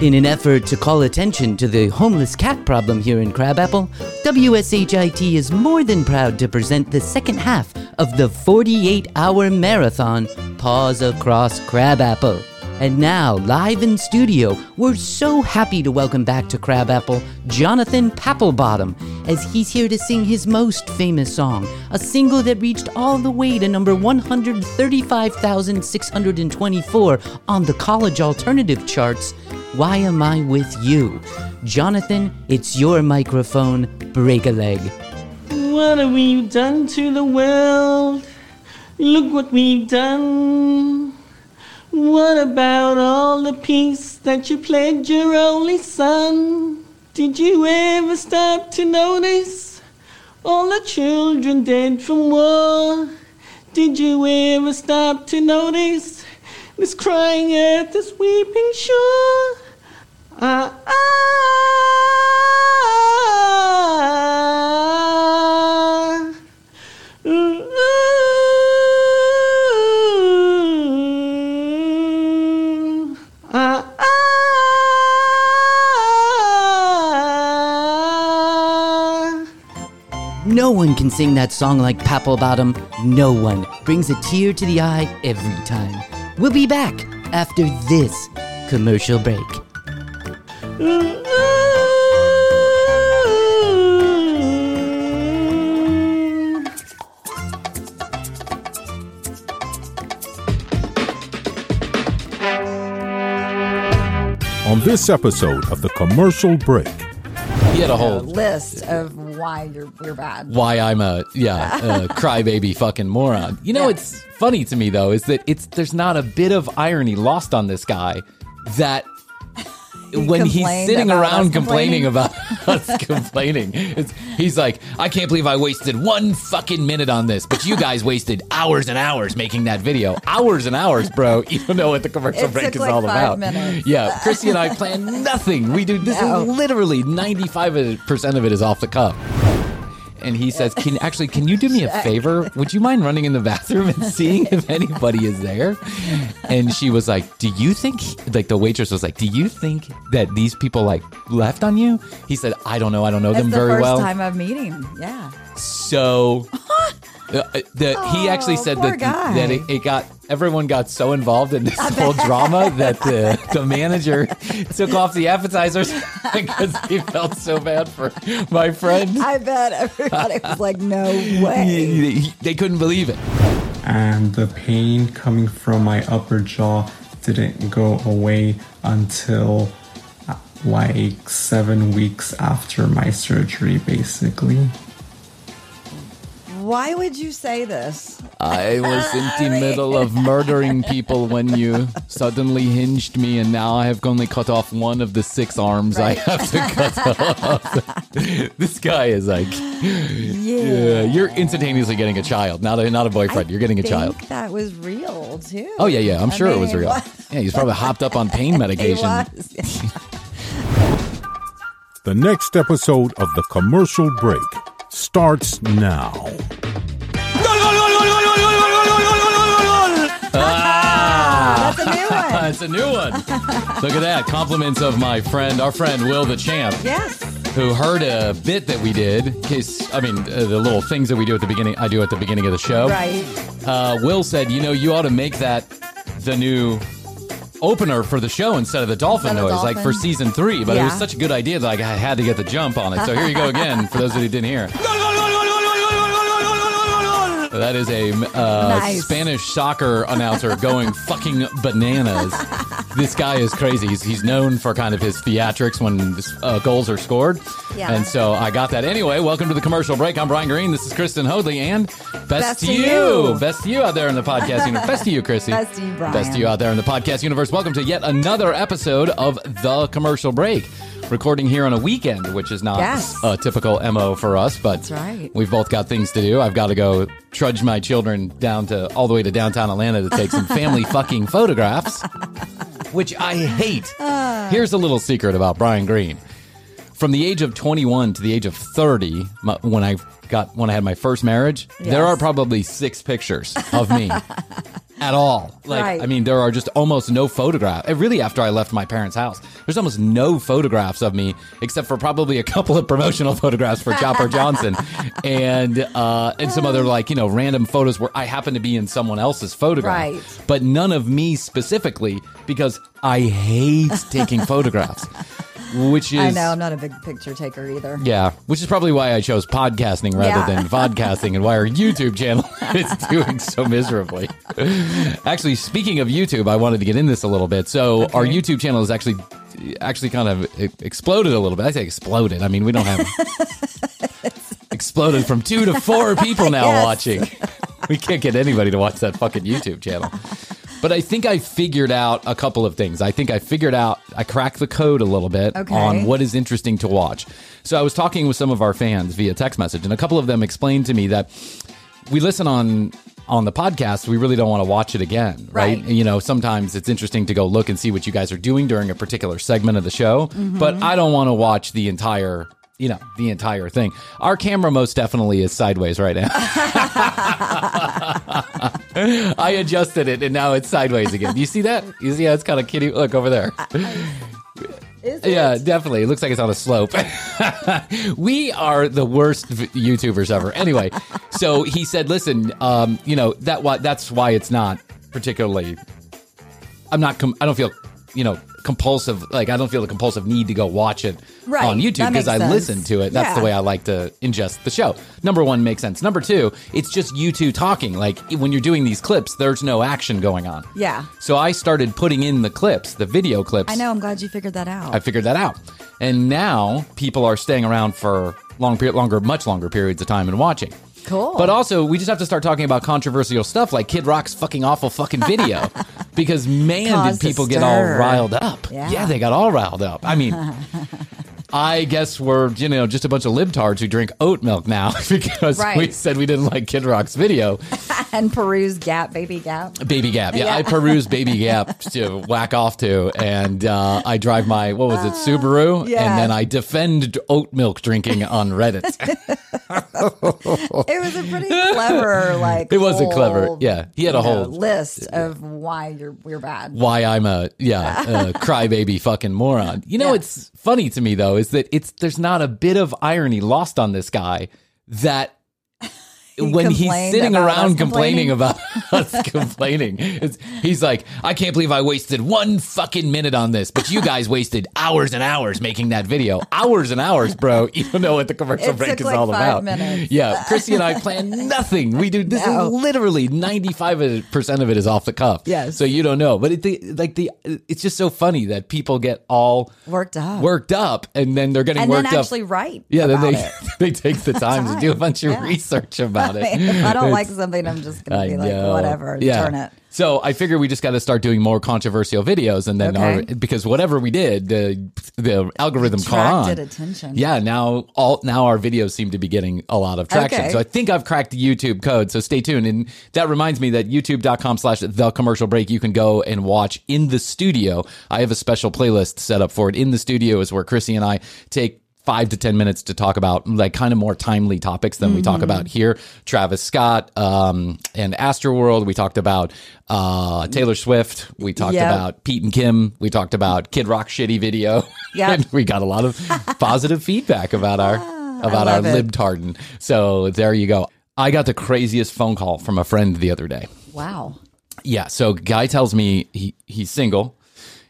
In an effort to call attention to the homeless cat problem here in Crabapple, WSHIT is more than proud to present the second half of the 48 hour marathon, Paws Across Crabapple. And now, live in studio, we're so happy to welcome back to Crabapple Jonathan Papplebottom as he's here to sing his most famous song, a single that reached all the way to number 135,624 on the college alternative charts. Why Am I With You? Jonathan, it's your microphone. Break a leg. What have we done to the world? Look what we've done. What about all the peace that you pledged your only son? Did you ever stop to notice all the children dead from war? Did you ever stop to notice this crying earth, this weeping shore? Ah, ah, can sing that song like Papplebottom. No one brings a tear to the eye every time. We'll be back after this commercial break. On this episode of The Commercial Break, He had a a whole list of why you're you're bad. why I'm a yeah a crybaby fucking moron. You know, Yeah. it's funny to me though is that it's there's not a bit of irony lost on this guy that when he's sitting around complaining complaining. about us complaining, it's, he's like, I can't believe I wasted one fucking minute on this, but you guys wasted hours and hours making that video. Hours and hours, bro. You don't know what the commercial It break is like all about. minutes. Yeah, Krissy and I plan nothing. We do this No. is literally 95% of it is off the cuff. And he says, "Can actually, can you do me a favor? Would you mind running in the bathroom and seeing if anybody is there?" And she was like, "Do you think?" Like the waitress was like, "Do you think that these people like left on you?" He said, "I don't know. I don't know That's them the very first well." time of meeting. Yeah. So uh, the, he actually Oh, said that guy. that it, it got everyone got so involved in this whole drama that the the manager took off the appetizers because he felt so bad for my friend. I bet everybody was like, "No way." they couldn't believe it. and the pain coming from my upper jaw didn't go away until uh, like seven weeks after my surgery, basically. Why would you say this? I was in the middle of murdering people when you suddenly hinged me, and now I have only cut off one of the six arms I have to cut off. this guy is like, yeah, you're instantaneously getting a child, not a not a boyfriend. you're getting a I child. that was real too. Oh yeah, yeah. I'm I sure it was mean, real. Yeah, he's probably hopped up on pain medication. was. yeah. the next episode of The Commercial Break starts now. Ah, That's a new one. it's a new one. Look at that. Compliments of my friend, our friend Will the Champ. Yes. who heard a bit that we did. in Case I mean, uh, the little things that we do at the beginning. I do at the beginning of the show. Right. Uh, Will said, "You know, you ought to make that the new." Opener for the show instead of the dolphin Instead of noise, like for season three. But it was such a good idea that I had to get the jump on it. So here you go again for those of you who didn't hear. That is a uh, Nice. Spanish soccer announcer going fucking bananas. This guy is crazy. He's, he's known for kind of his theatrics when uh, goals are scored. Yeah. And so I got that. Anyway, welcome to the commercial break. I'm Bryan Green. This is Krissy Hoadley. And best, Best to you. you. Best to you out there in the podcast universe. Best to you, Krissy. Best to you, Bryan. Best to you out there in the podcast universe. Welcome to yet another episode of The Commercial Break. Recording here on a weekend, which is not Yes. a typical MO for us, but right. we've both got things to do. I've got to go trudge my children down to all the way to downtown Atlanta to take some family fucking photographs, which I hate. Ah. Here's a little secret about Bryan Green. From the age of 21 to the age of 30, my, when I got when I had my first marriage, there are probably six pictures of me at all. Like, Right. I mean, there are just almost no photographs. Really, after I left my parents' house, there's almost no photographs of me except for probably a couple of promotional photographs for Chopper Johnson and uh, and some other like you know random photos where I happen to be in someone else's photograph, Right. but none of me specifically because I hate taking photographs. Which is I know. I'm not a big picture taker either. yeah, which is probably why I chose podcasting rather Yeah. than vodcasting and why our YouTube channel is doing so miserably. Actually, speaking of YouTube, I wanted to get in this a little bit. So our YouTube channel is actually actually kind of exploded a little bit. I say exploded. I mean, we don't have exploded from 2 to 4 people now Yes. watching. We can't get anybody to watch that fucking YouTube channel. But I think I figured out a couple of things. I think I figured out, I cracked the code a little bit Okay. on what is interesting to watch. So I was talking with some of our fans via text message, and a couple of them explained to me that we listen on on the podcast we really don't want to watch it again right? Right. you know sometimes it's interesting to go look and see what you guys are doing during a particular segment of the show mm-hmm. but i don't want to watch the entire you know the entire thing our camera most definitely is sideways right now i adjusted it and now it's sideways again Do you see that you see how it's kind of kitty look over there Is it? yeah, definitely. It looks like it's on a slope. we are the worst YouTubers ever. Anyway, so he said, "Listen, um, you know that why that's why it's not particularly. I'm not. Com- I don't feel, you know, compulsive. Like I don't feel the compulsive need to go watch it Right. on YouTube because I sense. listen to it. That's the way I like to ingest the show. Number one makes sense. Number two, it's just you two talking. Like when you're doing these clips, there's no action going on. Yeah. So I started putting in the clips, the video clips. I know. I'm glad you figured that out. I figured that out. And now people are staying around for long period, longer, much longer periods of time and watching. Cool. But also, we just have to start talking about controversial stuff like Kid Rock's fucking awful fucking video. because man, Caused did people get all riled up. Yeah. they got all riled up. I mean, I guess we're, you know, just a bunch of libtards who drink oat milk now because we said we didn't like Kid Rock's video. and peruse Gap, Baby Gap. Baby Gap. Yeah, Yeah. I peruse Baby Gap to whack off to, and uh, I drive my what was it, Subaru, Ah, yeah. and then I defend oat milk drinking on Reddit. It was a pretty clever, like. It was a clever- yeah, he had a you know, whole- list of why you're we're bad. Why I'm a yeah a crybaby fucking moron. You know, Yeah. it's funny to me though is that it's there's not a bit of irony lost on this guy that. When he's sitting around complaining complaining. about us complaining, it's, he's like, I can't believe I wasted one fucking minute on this, but you guys wasted hours and hours making that video. Hours and hours, bro. You don't know what the commercial It break is like all about. minutes. Yeah, Krissy and I plan nothing. We do this No. is literally ninety five percent of it is off the cuff. Yes. so you don't know, but it, the, like the it's just so funny that people get all Worked up. worked up, and then they're getting and then worked up. actually write. Yeah, then they they take the time to do a bunch of Yeah. research about it. if I don't It's- like something, I'm just gonna I be like, whatever, Yeah. turn it. So I figure we just got to start doing more controversial videos, and then our, because whatever we did, the the algorithm caught on. Attention. Yeah, now all now our videos seem to be getting a lot of traction. Okay. So I think I've cracked the YouTube code. So stay tuned. And that reminds me that youtube.com slash the commercial break, you can go and watch in the studio. I have a special playlist set up for it. In the studio is where Krissy and I take five to 10 minutes to talk about like kind of more timely topics than we talk about here. Travis Scott um, and Astroworld. We talked about uh, Taylor Swift. We talked Yep. about Pete and Kim. We talked about Kid Rock shitty video. Yep. and we got a lot of positive feedback about our about our it. libtardin. So there you go. I got the craziest phone call from a friend the other day. Wow. Yeah. So guy tells me he, he's single.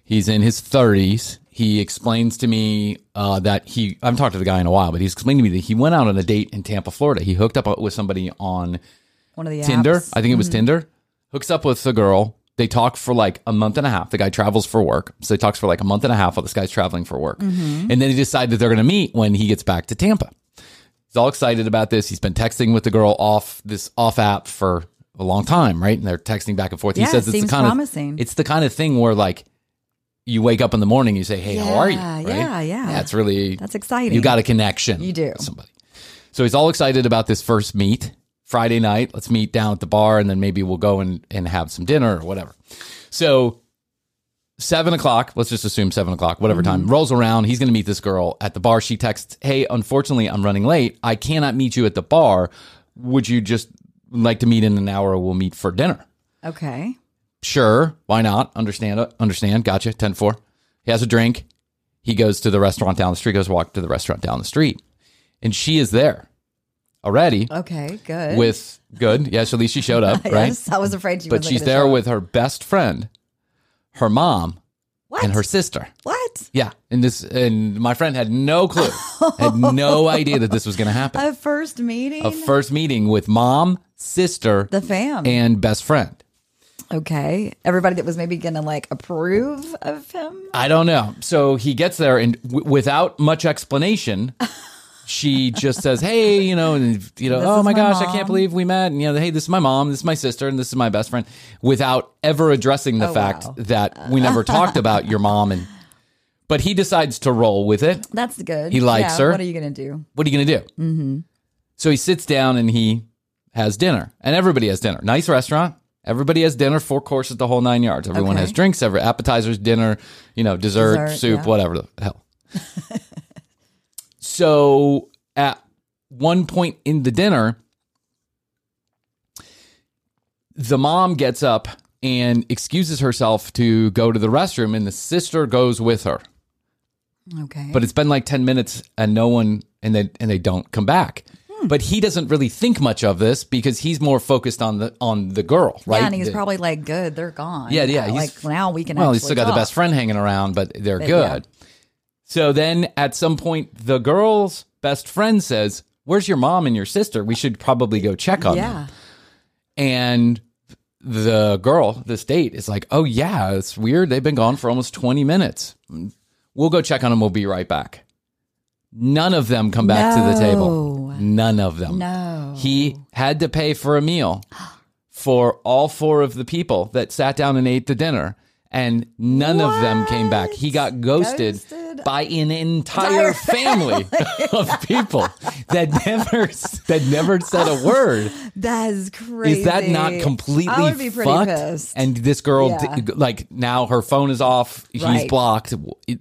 He's in his thirties. He explains to me uh, that he. I haven't talked to the guy in a while, but he's explained to me that he went out on a date in Tampa, Florida. He hooked up with somebody on One of the Tinder. apps. I think it was Tinder. Hooks up with the girl. They talk for like a month and a half. The guy travels for work. So he talks for like a month and a half while this guy's traveling for work. And then he decide that they're going to meet when he gets back to Tampa. He's all excited about this. He's been texting with the girl off this off app for a long time, right? And they're texting back and forth. Yeah, he says it's seems the kind promising. of it's the kind of thing where like you wake up in the morning, you say, "Hey, how are you?" Yeah, Right? yeah, yeah. That's really That's exciting. You got a connection. You do. with somebody. So he's all excited about this first meet Friday night. Let's meet down at the bar, and then maybe we'll go and, and have some dinner or whatever. So seven o'clock, let's just assume seven o'clock, whatever mm-hmm. time rolls around. He's going to meet this girl at the bar. She texts, Hey, unfortunately, I'm running late. I cannot meet you at the bar. Would you just like to meet in an hour? We'll meet for dinner. Okay. Sure. Why not? Understand. Understand. Gotcha. 10 4. He has a drink. He goes to the restaurant down the street, goes walk to the restaurant down the street. And she is there already Okay. Good. with good. Yes, at least she showed up, right? Yes, I was afraid she But she's there with her best friend, her mom, what? and her sister. what? Yeah. And this and my friend had no clue. had no idea that this was gonna happen. A first meeting. A first meeting with mom, sister, the fam. and best friend. Okay. Everybody that was maybe gonna like approve of him. I don't know. So he gets there and w- without much explanation, she just says, "Hey, you know, and you know, This oh my my gosh, I can't believe we met." And you know, hey, this is my mom, this is my sister, and this is my best friend, without ever addressing the Oh, fact wow. that we never talked about your mom. And but he decides to roll with it. That's good. He likes Yeah, her. What are you gonna do? What are you gonna do? Mm-hmm. So he sits down and he has dinner, and everybody has dinner. Nice restaurant. Everybody has dinner, four courses, the whole nine yards. Everyone Okay. has drinks, every appetizers, dinner, you know, dessert, Dessert, soup, yeah. whatever the hell. so at one point in the dinner, the mom gets up and excuses herself to go to the restroom, and the sister goes with her Okay. but it's been like 10 minutes and no one and they and they don't come back. Hmm. but he doesn't really think much of this because he's more focused on the on the girl right Yeah, and he's The- probably like, good, they're gone. yeah yeah he's, like now we can. well he's still got the best friend hanging around but they're But, good yeah. so then at some point the girl's best friend says where's your mom and your sister we should probably go check on them Yeah. and the girl, this date, is like, oh, yeah, it's weird. They've been gone for almost 20 minutes. We'll go check on them. We'll be right back. None of them come back to the table. None of them. No. He had to pay for a meal for all four of the people that sat down and ate the dinner. And none of them came back. He got ghosted, Ghosted? by an entire family of people that never that never said a word. That is crazy. Is that not completely I would be pretty fucked? pissed. And this girl, Yeah. like now, her phone is off. He's blocked.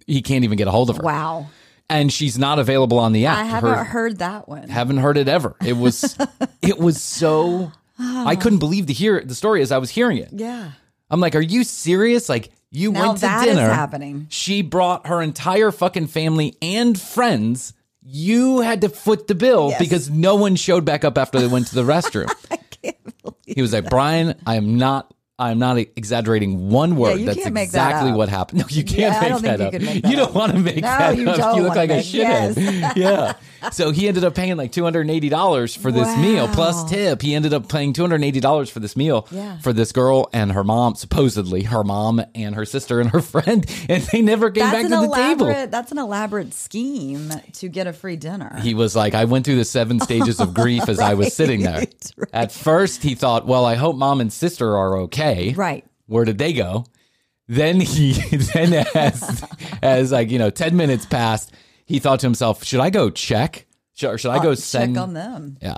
He can't even get a hold of her. wow. And she's not available on the app. I haven't Her- heard that one. haven't heard it ever. It was, it was so. I ah. couldn't believe to hear the story as I was hearing it. yeah. I'm like, are you serious? Like you Now went to that is dinner. happening. She brought her entire fucking family and friends. You had to foot the bill Yes. because no one showed back up after they went to the restroom. I can't believe he was like, Bryan, I am not. I am not exaggerating one word. you That's make that exactly what happened. No, you can't Yeah, make that you up. could make that you don't up. want to make No, that you up. you look like a shithead. yeah. So he ended up paying like two hundred and eighty dollars for this meal plus tip. He ended up paying two hundred and eighty dollars for this meal Yeah. for this girl and her mom, supposedly her mom and her sister and her friend, and they never came That's back to the table. That's an elaborate scheme to get a free dinner. He was like, I went through the seven stages of grief as I was sitting there. Right, right. At first, he thought, well, I hope mom and sister are okay. Right. Where did they go? Then he, then as, as like, you know, 10 minutes passed, he thought to himself, should I go check? Should, or should I go Uh, send? check on them. Yeah.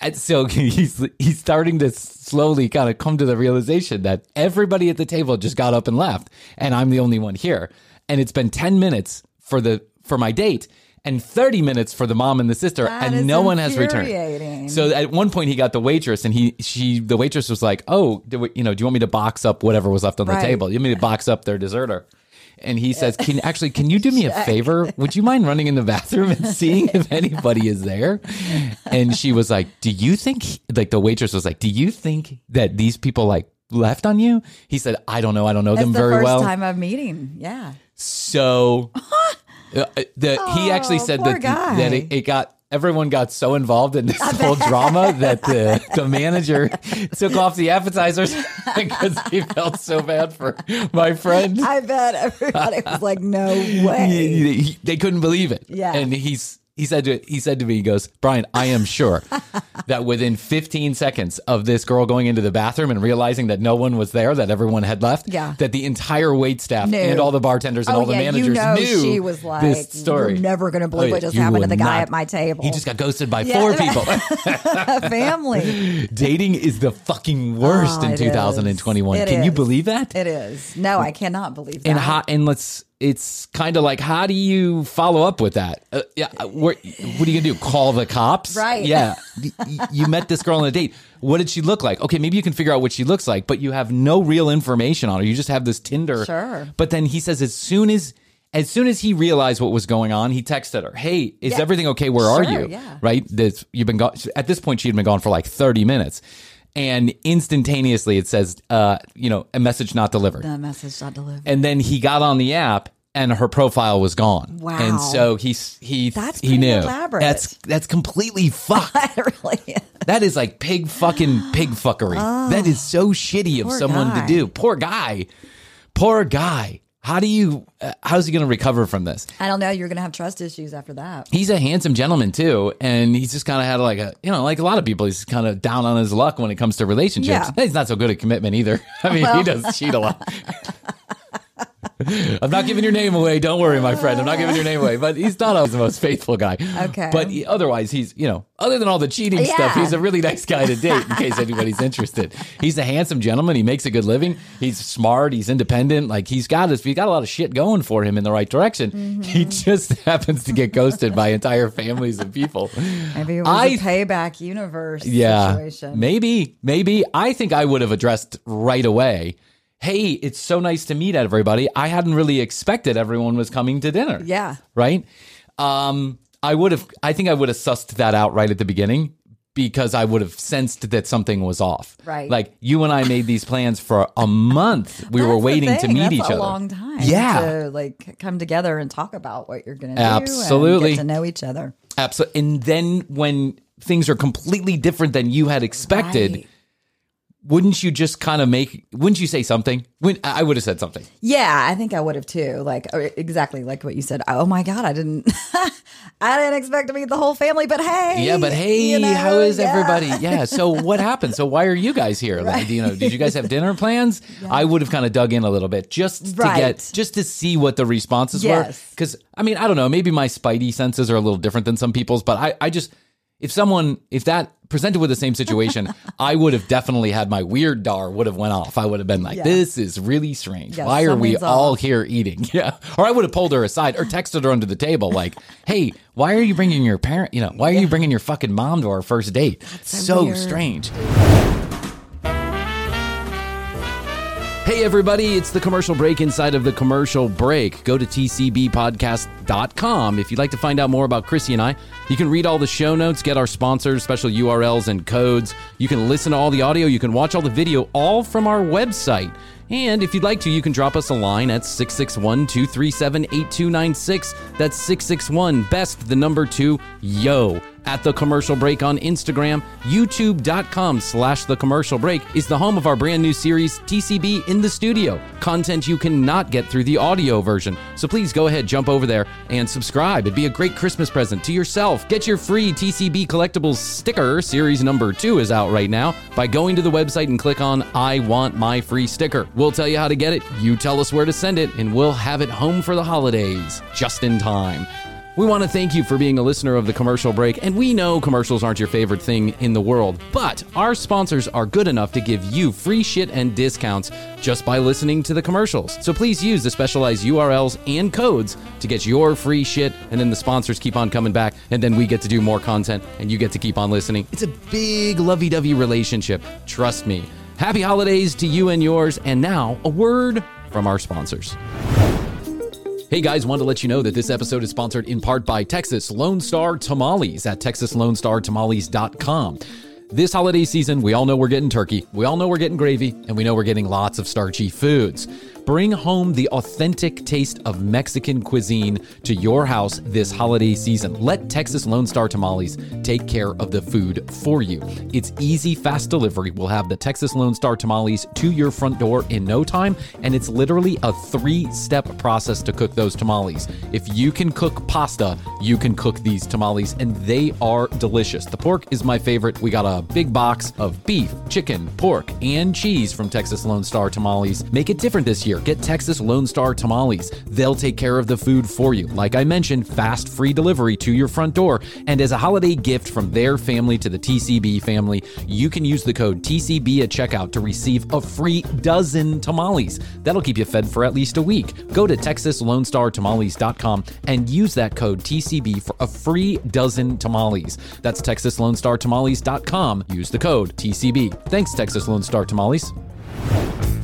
And so he's he's starting to slowly kind of come to the realization that everybody at the table just got up and left, and I'm the only one here. And it's been ten minutes for the for my date, and 30 minutes for the mom and the sister, That and no one has returned. So at one point, he got the waitress, and he she the waitress was like, "Oh, do we, you know, do you want me to box up whatever was left on the table? You want me to box up their deserter?" And he says, "Can actually, can you do me a favor? Would you mind running in the bathroom and seeing if anybody is there?" And she was like, "Do you think?" Like the waitress was like, "Do you think that these people like left on you?" He said, "I don't know. I don't know It's them the very first well." time I'm meeting. Yeah. So uh, the he actually Oh, said that that it, it got everyone got so involved in this whole drama that the the manager took off the appetizers because he felt so bad for my friend. I bet everybody was like, no way. He- he- they couldn't believe it. Yeah. and he's. He said to he said to me, he goes, Bryan, I am sure that within 15 seconds of this girl going into the bathroom and realizing that no one was there, that everyone had left, Yeah. that the entire wait staff Knew. and all the bartenders and Oh, all the yeah, you managers know knew she was like, this story. "You're never gonna believe Oh, what just happened to the guy not- at my table." He just got ghosted by Yeah. four people. family. Dating is the fucking worst Oh, in it 2021. is. Can you believe that? It is. No, I cannot believe that. and how and let's it's kind of like how do you follow up with that? Uh, yeah uh, what are you gonna do call the cops? Right. yeah you met this girl on a date. What did she look like? Okay maybe you can figure out what she looks like but you have no real information on her. You just have this tinder. Sure. but then he says as soon as as soon as he realized what was going on he texted her hey is Yeah. everything okay? Where are you? yeah. right? This you've been gone at this point she had been gone for like 30 minutes and instantaneously it says uh you know a message not delivered the message not delivered. and then he got on the app and her profile was gone. Wow. And so he's he That's he knew. elaborate. That's that's completely fucked. Really. that is like pig fucking pig fuckery. that is so shitty of Oh, someone guy. to do. Poor guy. Poor guy. How do you uh, how's he going to recover from this? I don't know. You're gonna have trust issues after that. He's a handsome gentleman too, and he's just kind of had like a you know like a lot of people. He's kind of down on his luck when it comes to relationships. Yeah. He's not so good at commitment either. I mean, he does cheat a lot. I'm not giving your name away. Don't worry, my friend. I'm not giving your name away. But he's not always the most faithful guy. Okay. But he, otherwise, he's you know, other than all the cheating stuff, he's a really nice guy to date. In case anybody's interested, he's a handsome gentleman. He makes a good living. He's smart. He's independent. Like he's got his, he's got a lot of shit going for him in the right direction. Mm-hmm. He just happens to get ghosted by entire families of people. Maybe it was I- a payback universe Yeah, situation. maybe, maybe. I think I would have addressed right away. Hey, it's so nice to meet everybody. I hadn't really expected everyone was coming to dinner. Yeah. Right. Um, I would have. I think I would have sussed that out right at the beginning because I would have sensed that something was off. Right. Like you and I made these plans for a month. We were waiting to meet That's each a other. long time. Yeah. To like come together and talk about what you're gonna Absolutely. do. And get to know each other. Absolutely. And then when things are completely different than you had expected, Right. Wouldn't you just kind of make? Wouldn't you say something? When I would have said something. Yeah, I think I would have too. Like oh, exactly like what you said. Oh my god, I didn't, I didn't expect to meet the whole family. But hey, Yeah, but hey, you know, how is yeah. everybody? Yeah. So what happened? So why are you guys here? Like, you know, did you guys have dinner plans? I would have kind of dug in a little bit just to get just to see what the responses were. Because I mean, I don't know. Maybe my spidey senses are a little different than some people's, but I, I just if someone if that presented with the same situation, I would have definitely had my weird dar would have went off. I would have been like, Yeah. this is really strange. Yeah, why are we all off. here eating? Yeah. Or I would have pulled her aside or texted her under the table like, hey, why are you bringing your parent, you know, why are you bringing your fucking mom to our first date? so so strange. Hey, everybody, it's the commercial break inside of the commercial break. Go to tcbpodcast.com if you'd like to find out more about Krissy and I. You can read all the show notes, get our sponsors, special URLs, and codes. You can listen to all the audio, you can watch all the video, all from our website. And if you'd like to, you can drop us a line at 661 237 8296. That's 661 best, the number two, yo. At the commercial break on Instagram, youtube.com slash the commercial break is the home of our brand new series, TCB in the Studio. Content you cannot get through the audio version. So please go ahead, jump over there and subscribe. It'd be a great Christmas present to yourself. Get your free TCB collectibles sticker. Series number two is out right now by going to the website and click on I want my free sticker. We'll tell you how to get it. You tell us where to send it, and we'll have it home for the holidays just in time. We want to thank you for being a listener of the commercial break, and we know commercials aren't your favorite thing in the world, but our sponsors are good enough to give you free shit and discounts just by listening to the commercials. So please use the specialized URLs and codes to get your free shit, and then the sponsors keep on coming back, and then we get to do more content, and you get to keep on listening. It's a big lovey dovey relationship. Trust me. Happy holidays to you and yours, and now a word from our sponsors. Hey guys, wanted to let you know that this episode is sponsored in part by Texas Lone Star Tamales at texaslonestartamales.com. This holiday season, we all know we're getting turkey, we all know we're getting gravy, and we know we're getting lots of starchy foods. Bring home the authentic taste of Mexican cuisine to your house this holiday season. Let Texas Lone Star Tamales take care of the food for you. It's easy, fast delivery. We'll have the Texas Lone Star Tamales to your front door in no time, and it's literally a three step process to cook those tamales. If you can cook pasta, you can cook these tamales, and they are delicious. The pork is my favorite. We got a big box of beef, chicken, pork, and cheese from Texas Lone Star Tamales. Make it different this year. Get Texas Lone Star Tamales. They'll take care of the food for you. Like I mentioned, fast free delivery to your front door. And as a holiday gift from their family to the TCB family, you can use the code TCB at checkout to receive a free dozen tamales. That'll keep you fed for at least a week. Go to TexasLoneStarTamales.com and use that code TCB for a free dozen tamales. That's TexasLoneStarTamales.com. Use the code TCB. Thanks, Texas Lone Star Tamales.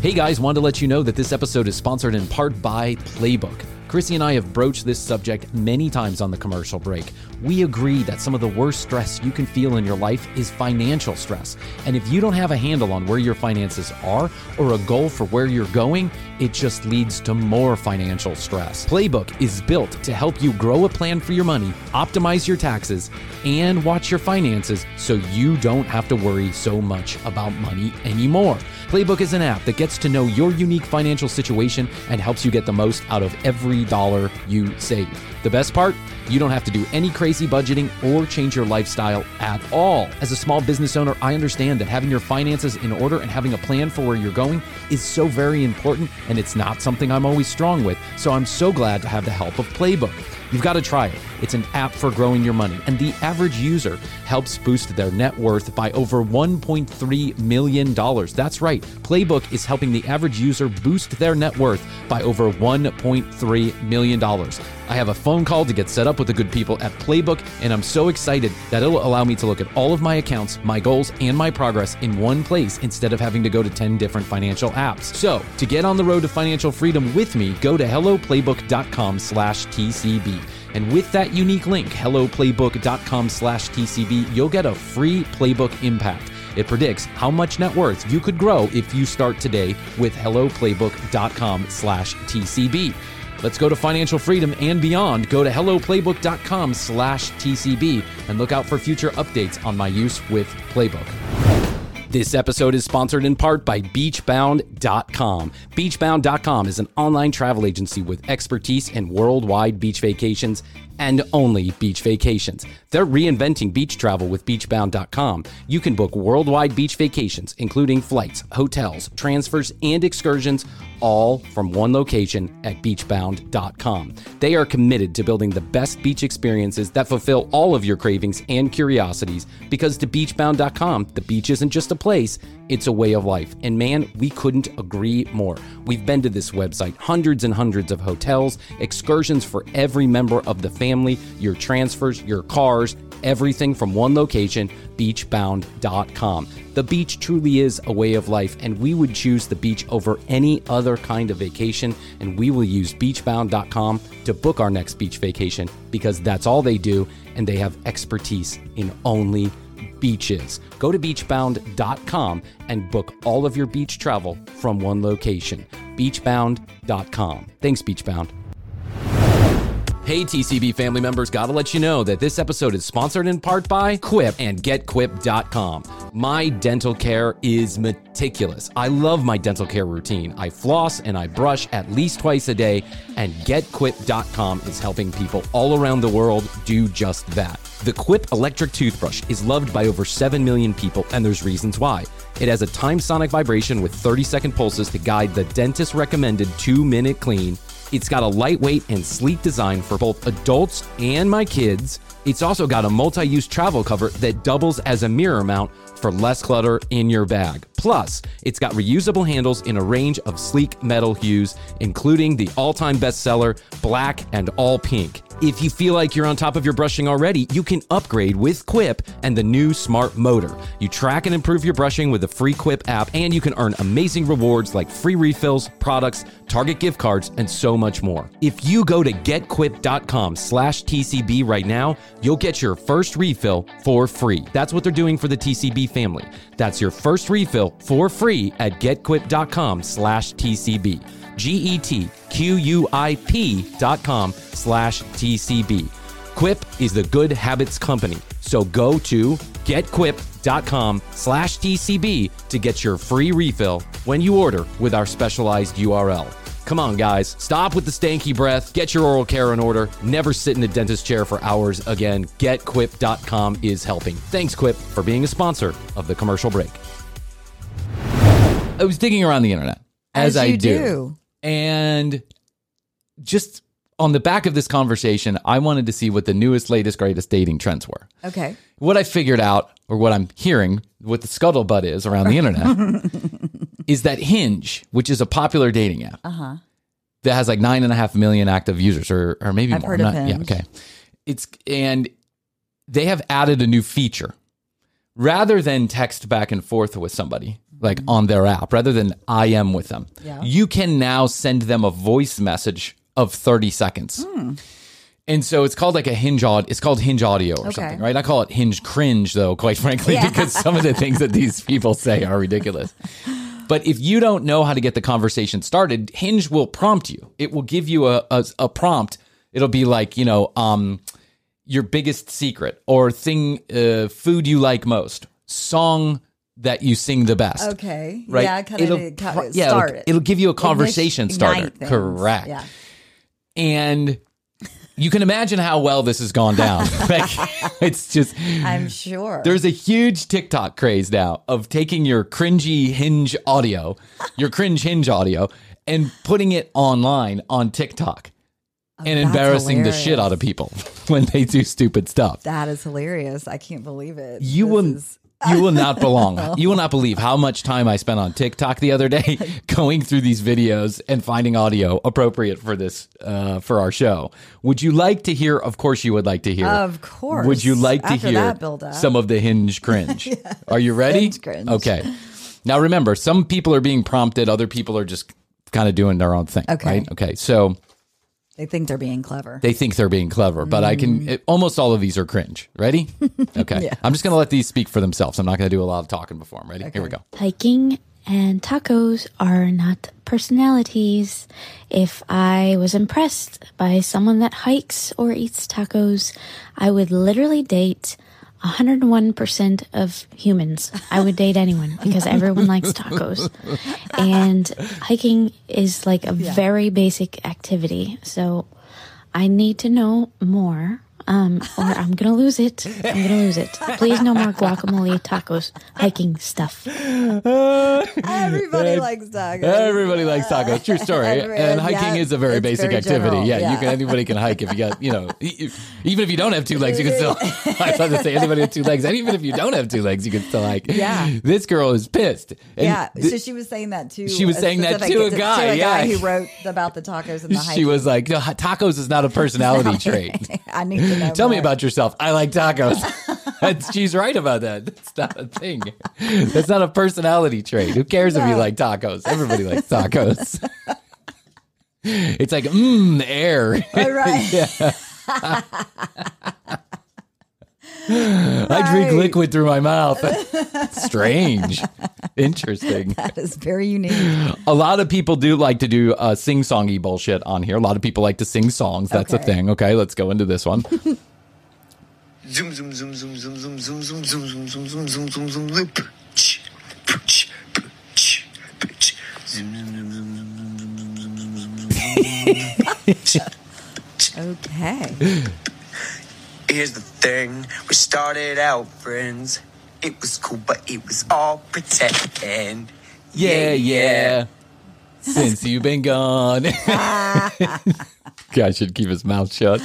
Hey guys, wanted to let you know that this episode is sponsored in part by Playbook. Krissy and I have broached this subject many times on the commercial break. We agree that some of the worst stress you can feel in your life is financial stress. And if you don't have a handle on where your finances are or a goal for where you're going, it just leads to more financial stress. Playbook is built to help you grow a plan for your money, optimize your taxes, and watch your finances so you don't have to worry so much about money anymore. Playbook is an app that gets to know your unique financial situation and helps you get the most out of every dollar you save. The best part? You don't have to do any crazy budgeting or change your lifestyle at all. As a small business owner, I understand that having your finances in order and having a plan for where you're going is so very important, and it's not something I'm always strong with. So I'm so glad to have the help of Playbook. You've got to try it. It's an app for growing your money, and the average user helps boost their net worth by over $1.3 million. That's right, Playbook is helping the average user boost their net worth by over $1.3 million. I have a phone call to get set up with the good people at Playbook, and I'm so excited that it'll allow me to look at all of my accounts, my goals, and my progress in one place instead of having to go to 10 different financial apps. So, to get on the road to financial freedom with me, go to helloplaybook.com slash TCB. And with that unique link, helloplaybook.com slash TCB, you'll get a free Playbook Impact. It predicts how much net worth you could grow if you start today with helloplaybook.com slash TCB. Let's go to financial freedom and beyond. Go to helloplaybook.com slash TCB and look out for future updates on my use with Playbook. This episode is sponsored in part by Beachbound.com. Beachbound.com is an online travel agency with expertise in worldwide beach vacations and only beach vacations. They're reinventing beach travel with beachbound.com. You can book worldwide beach vacations, including flights, hotels, transfers, and excursions, all from one location at beachbound.com. They are committed to building the best beach experiences that fulfill all of your cravings and curiosities because to beachbound.com, the beach isn't just a place, it's a way of life. And man, we couldn't agree more. We've been to this website, hundreds and hundreds of hotels, excursions for every member of the family, your transfers, your cars, everything from one location, beachbound.com. The beach truly is a way of life, and we would choose the beach over any other kind of vacation. And we will use beachbound.com to book our next beach vacation because that's all they do, and they have expertise in only beaches. Go to beachbound.com and book all of your beach travel from one location. Beachbound.com. Thanks, Beachbound. Hey, TCB family members, gotta let you know that this episode is sponsored in part by Quip and GetQuip.com. My dental care is meticulous. I love my dental care routine. I floss and I brush at least twice a day, and GetQuip.com is helping people all around the world do just that. The Quip electric toothbrush is loved by over 7 million people, and there's reasons why. It has a time sonic vibration with 30 second pulses to guide the dentist recommended two minute clean It's got a lightweight and sleek design for both adults and my kids. It's also got a multi use travel cover that doubles as a mirror mount for less clutter in your bag. Plus, it's got reusable handles in a range of sleek metal hues, including the all time bestseller, black and all pink. If you feel like you're on top of your brushing already, you can upgrade with Quip and the new Smart Motor. You track and improve your brushing with the free Quip app, and you can earn amazing rewards like free refills, products, Target gift cards, and so much more. If you go to getquip.com slash TCB right now, you'll get your first refill for free. That's what they're doing for the TCB family. That's your first refill for free at getquip.com slash TCB. G-E-T-Q-U-I-P dot com slash TCB. Quip is the good habits company. So go to getquip.com slash TCB to get your free refill when you order with our specialized URL. Come on, guys. Stop with the stanky breath. Get your oral care in order. Never sit in a dentist chair for hours again. GetQuip.com is helping. Thanks, Quip, for being a sponsor of the commercial break. I was digging around the internet as, As I do. do. And just on the back of this conversation, I wanted to see what the newest, latest, greatest dating trends were. Okay. What I figured out, or what I'm hearing, what the scuttlebutt is around the internet, is that Hinge, which is a popular dating app, Uh-huh. that has like nine and a half million active users, or or maybe I've more. heard I'm of not- Yeah, okay. It's and they have added a new feature rather than text back and forth with somebody like on their app, rather than I am with them. Yeah. You can now send them a voice message of 30 seconds. Hmm. And so it's called like a hinge audio. It's called hinge audio or Okay. something, right? I call it hinge cringe though, quite frankly, Yeah. because some of the things that these people say are ridiculous. But if you don't know how to get the conversation started, Hinge will prompt you. It will give you a, a, a prompt. It'll be like, you know, um, your biggest secret or thing, uh, food you like most, song that you sing the best. Okay. Right. Yeah, kind It'll of yeah, it'll- start it. it'll give you a conversation Ignish- starter. Correct. Yeah. And you can imagine how well this has gone down. like, it's just, I'm sure. there's a huge TikTok craze now of taking your cringy hinge audio, your cringe hinge audio, and putting it online on TikTok oh, and Oh, that's embarrassing the shit out of people when they do stupid stuff. That is hilarious. I can't believe it. You This will is- you will not belong. You will not believe how much time I spent on TikTok the other day going through these videos and finding audio appropriate for this uh, for our show. Would you like to hear? Of course, you would like to hear. Of course. Would you like to After hear that build-up. some of the hinge cringe? Are you ready? Hinge cringe. Okay. Now remember, some people are being prompted, other people are just kind of doing their own thing. Okay. Right? Okay. So They think they're being clever. they think they're being clever, but I Mm. can. It, almost all of these are cringe. Ready? Okay. yeah. I'm just going to let these speak for themselves. I'm not going to do a lot of talking before them. Ready? Here we go. Hiking and tacos are not personalities. If I was impressed by someone that hikes or eats tacos, I would literally date 101% of humans. I would date anyone because everyone likes tacos. And hiking is like a very basic activity. So I need to know more. Um, or I'm gonna lose it. I'm gonna lose it. Please, no more guacamole, tacos, hiking stuff. Everybody likes tacos. Everybody likes tacos. True story. Everyone- and hiking yeah, is a very basic very activity. general, Yeah, you can. Anybody can hike if you got, you know, even if you don't have two legs, you can still. I was to say anybody with two legs, and even if you don't have two legs, you can still hike. Yeah. This girl is pissed. And yeah, th- so she was saying that too. She was saying that specific- to a guy, to a guy yeah. who wrote about the tacos and the hiking. she was like, "No, tacos is not a personality trait. I need to Tell me about yourself. I like tacos. She's right about that. That's not a thing. That's not a personality trait. Who cares if you like tacos? Everybody likes tacos. It's like, mmm, air. Oh, right. yeah. I drink liquid through my mouth. Strange. Interesting. That is very unique. A lot of people do like to do uh, sing songy bullshit on here. A lot of people like to sing songs. That's a thing. Okay, let's go into this one. Zoom zoom zoom zoom zoom zoom zoom zoom zoom zoom zoom zoom zoom zoom zoom zoom Pch, pch, pch, pch. Zoom, zoom, zoom, zoom, zoom, zoom, zoom, zoom, zoom, zoom, zoom, zoom. Okay. Here's the thing, we started out friends. It was cool, but it was all pretend. Yeah, yeah. since you've been gone. Guy should keep his mouth shut.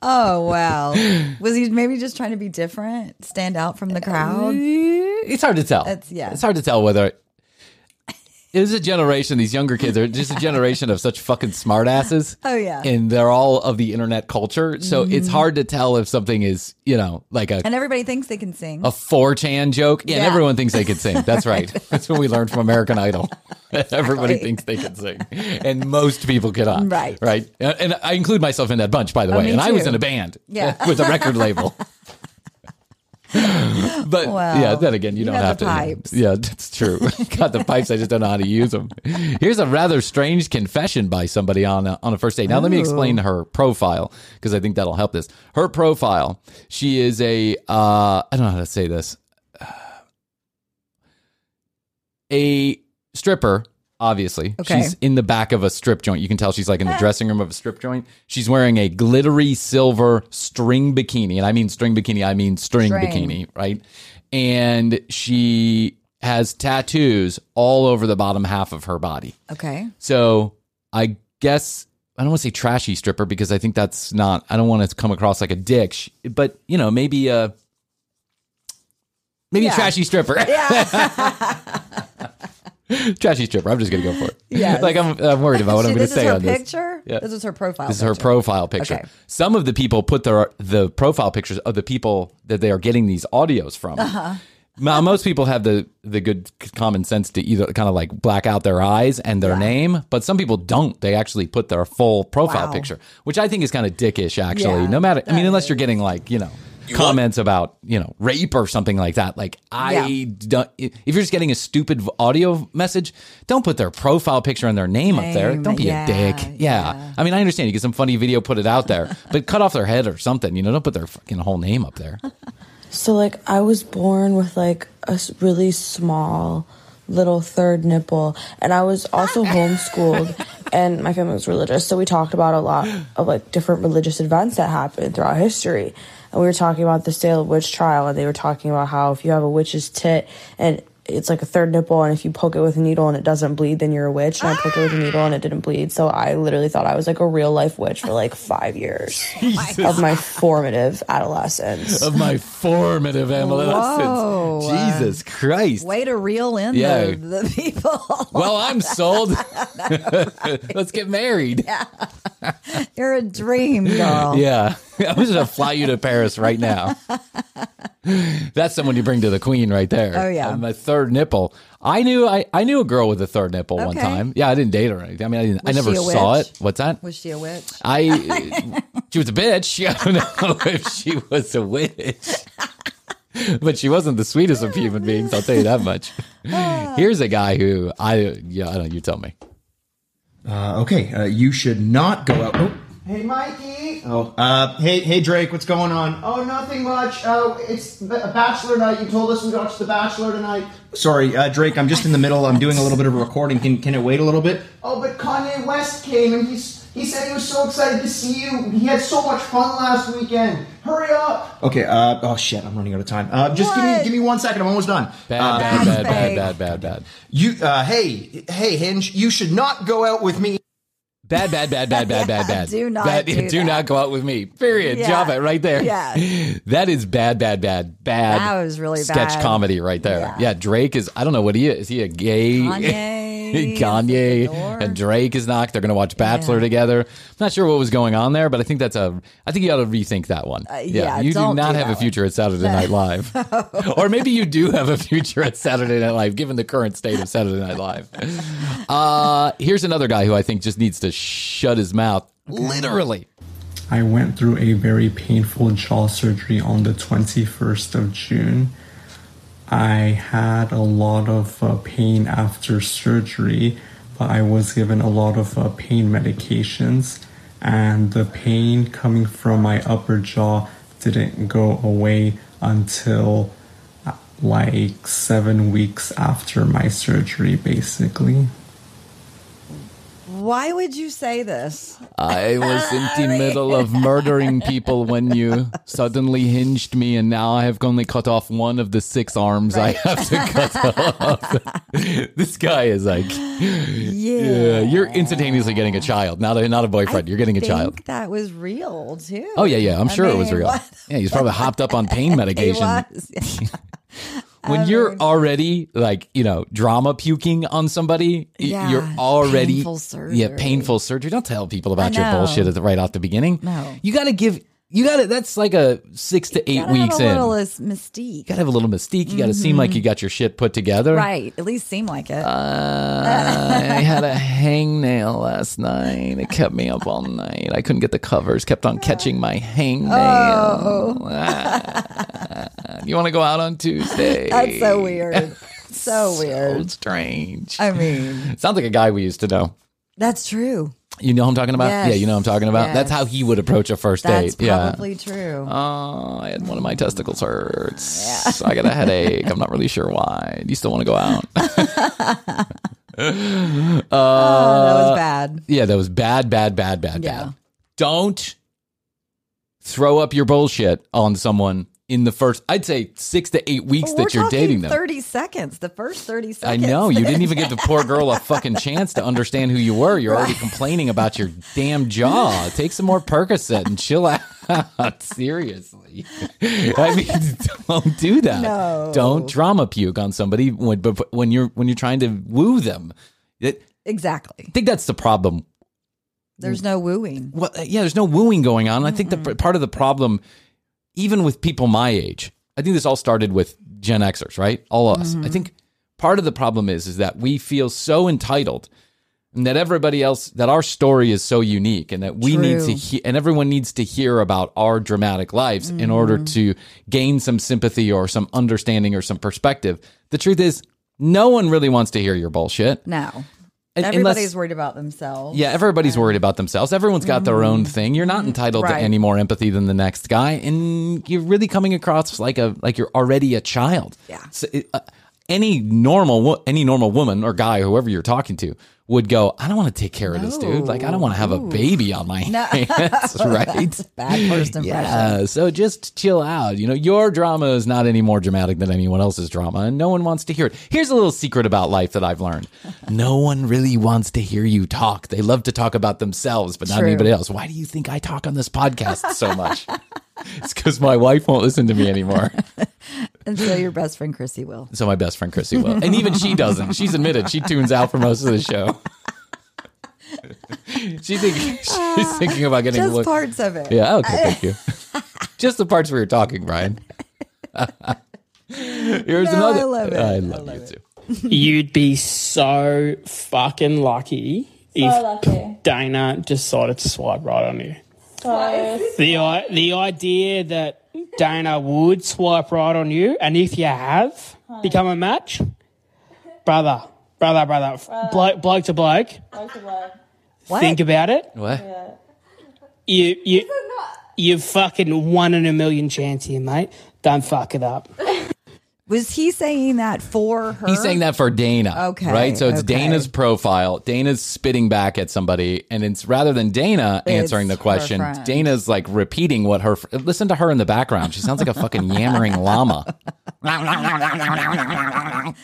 Oh wow. Was he maybe just trying to be different, stand out from the crowd? It's hard to tell. It's- yeah. It's hard to tell whether it was a generation, these younger kids are just a generation of such fucking smartasses. Oh, yeah. And they're all of the internet culture. So it's Mhm. hard to tell if something is, you know, like a And everybody thinks they can sing. a 4chan joke. Yeah, and everyone thinks they can sing. That's right. That's what we learned from American Idol. Everybody thinks they can sing. And most people cannot. Right. Right. And I include myself in that bunch, by the Oh, way. And I was in a band Yeah. with a record label. but Well, yeah, then again, you, you don't have to. pipes. Yeah, that's true. Got the pipes. I just don't know how to use them. Here's a rather strange confession by somebody on a, on a first date. Now, let me explain her profile because I think that'll help this. Her profile. She is a. Uh, I don't know how to say this. A stripper. Obviously, Okay. she's in the back of a strip joint. You can tell she's like in the dressing room of a strip joint. She's wearing a glittery silver string bikini, and I mean string bikini. I mean string String. bikini, right? And she has tattoos all over the bottom half of her body. Okay. So I guess I don't want to say trashy stripper because I think that's not. I don't want to come across like a dick, but you know, maybe a maybe Yeah. trashy stripper. trashy stripper. I'm just gonna go for it. Yeah, like I'm, I'm worried about what See, I'm gonna this say is her on this. picture? Yeah. This is her profile This is her picture. profile picture. Okay. Some of the people put their the profile pictures of the people that they are getting these audios from. Uh-huh. Now, most people have the the good common sense to either kind of like black out their eyes and their name, but some people don't. They actually put their full profile Wow. picture, which I think is kind of dickish. Actually, Yeah, no matter. I mean, unless you're getting like you know. Comments about you know rape or something like that. Like i Yeah. don't if you're just getting a stupid audio message don't put their profile picture and their name, up there. Don't be yeah, a dick. Yeah. i mean i understand you get some funny video put it out there but cut off their head or something you know don't put their fucking whole name up there. So like I was born with like a really small little third nipple and I was also homeschooled and my family was religious so we talked about a lot of like different religious events that happened throughout history and we were talking about the Salem witch trial and they were talking about how if you have a witch's tit and it's like a third nipple and if you poke it with a needle and it doesn't bleed then you're a witch and I poked it with a needle and it didn't bleed. So I literally thought I was like a real life witch for like 5 years oh of my formative adolescence. Of my formative adolescence. Whoa. jesus christ. Way to reel in Yeah. the, the people. well i'm sold. Let's get married You're a dream girl. yeah i'm just gonna fly you to paris right now that's someone you bring to the queen right there Oh, yeah. My third nipple i knew i i knew a girl with a third nipple one time yeah i didn't date her or anything i mean i, didn't, I never saw it what's that Was she a witch? I she was a bitch. I don't know if she was a witch. But she wasn't the sweetest of human beings, I'll tell you that much. Ah. Here's a guy who I yeah, I don't you tell me. Uh, okay, uh, you should not go out. Oh, Hey, Mikey. oh uh, hey, hey, Drake, what's going on? Oh, nothing much. Oh, it's b- a bachelor night. You told us we watched The Bachelor tonight. Sorry, uh, Drake, I'm just in the middle. I'm doing a little bit of a recording. Can can it wait a little bit? Oh, but Kanye West came and he's he said he was so excited to see you. He had so much fun last weekend. Hurry up. Okay. Uh, oh shit, I'm running out of time. Uh, just give me give me one second. I'm almost done. Bad, Uh, bad, bad, bad, bad, bad, bad. You, uh, hey, hey, Hinge, you should not go out with me. Bad, bad, bad, bad, bad, bad, bad. do not Bad- do that. not go out with me. Period. Yeah. Drop it right there. Yeah. That is bad, bad, bad, bad. That was really sketch bad. comedy right there. Yeah. Drake is. I don't know what he is. Is he a gay? Kanye. Kanye and Drake is not. They're going to watch Bachelor together. I'm not sure what was going on there, but I think that's a. I think you ought to rethink that one. yeah, you do don't do have a future at Saturday Night Live, or maybe you do have a future at Saturday Night Live, given the current state of Saturday Night Live. Uh, here's another guy who I think just needs to shut his mouth. Literally. I went through a very painful jaw surgery on the 21st of June. I had a lot of uh, pain after surgery, but I was given a lot of uh, pain medications, and the pain coming from my upper jaw didn't go away until uh, like seven weeks after my surgery, basically. Why would you say this? I was in the middle of murdering people when you suddenly hinged me, and now I have only cut off one of the six arms I have to cut off. this guy is like, yeah. you're instantaneously getting a child, not a not a boyfriend. you're getting a think child. that was real too. Oh yeah, yeah. I'm I sure it was real. what- Yeah, he's probably hopped up on pain He medication. When you're already like you know drama puking on somebody Yeah, you're already painful yeah painful surgery. don't tell people about your bullshit at the, right off the beginning. No. you gotta give you gotta that's like a six to eight weeks have a in little you is- mystique. gotta have a little mystique you gotta seem like you got your shit put together Right. At least seem like it. uh, I had a hangnail last night. It kept me up all night. I couldn't get the covers. Kept on catching my hangnail. Ah. you want to go out on Tuesday? That's so weird. so So weird. strange. I mean, Sounds like a guy we used to know. that's true. You know who I'm talking about? Yes. Yeah, you know what I'm talking about. That's how he would approach a first That's date. Yeah. probably true. Oh, I had one of my testicles hurts. I got a headache. I'm not really sure why. Do you still want to go out? uh, oh, that was bad. Yeah, that was bad, bad, bad, bad, Yeah. bad. Don't throw up your bullshit on someone in the first, I'd say six to eight weeks Well, that you're dating them. 30 seconds. The first 30 seconds. I know you didn't even give the poor girl a fucking chance to understand who you were. You're already complaining about your damn jaw. Take some more Percocet and chill out. Seriously, I mean, don't do that. No. Don't drama puke on somebody when when you're when you're trying to woo them. It, Exactly. I think that's the problem. There's no wooing. Well, yeah, there's no wooing going on. I think that part of the problem, even with people my age, I think this all started with Gen Xers, right? All of us. Mm-hmm. I think part of the problem is is that we feel so entitled, and that everybody else, that our story is so unique, and that we need to, True. he- and everyone needs to hear about our dramatic lives in order Mm-hmm. to gain some sympathy or some understanding or some perspective. The truth is, no one really wants to hear your bullshit. No. Everybody's unless- worried about themselves. yeah, everybody's worried about themselves. Everyone's got their own thing. You're not entitled to any more empathy than the next guy, and you're really coming across like a like you're already a child. Yeah. So, uh, any normal any normal woman or guy, whoever you're talking to, would go. I don't want to take care of this dude. Like I don't want to have a baby on my No. hands, right? Bad first impression. Yeah, so just chill out. You know, your drama is not any more dramatic than anyone else's drama, and no one wants to hear it. Here's a little secret about life that I've learned no one really wants to hear you talk. They love to talk about themselves, but not True. anybody else. Why do you think I talk on this podcast so much? It's because my wife won't listen to me anymore. And so your best friend Krissy will. So my best friend Krissy will. And even she doesn't. She's admitted she tunes out for most of the show. she think, she's thinking about getting Just look- parts of it. Yeah, okay, thank you. Just the parts we were talking, Bryan. Here's No, another. I love it. I I love, you too. You'd be so fucking lucky if Dana decided to swipe right on you. The i- the idea that Dana would swipe right on you, and if you have become a match, brother, brother, brother, bloke, bloke to bloke, What? think about it. What? You you you've fucking one in a million chance here, mate. Don't fuck it up. Was he saying that for her? He's saying that for Dana. Okay, Right? So it's okay. Dana's profile. Dana's spitting back at somebody. And it's rather than Dana It's answering the question. Dana's like repeating what her. fr- Listen to her in the background. She sounds like a fucking yammering llama.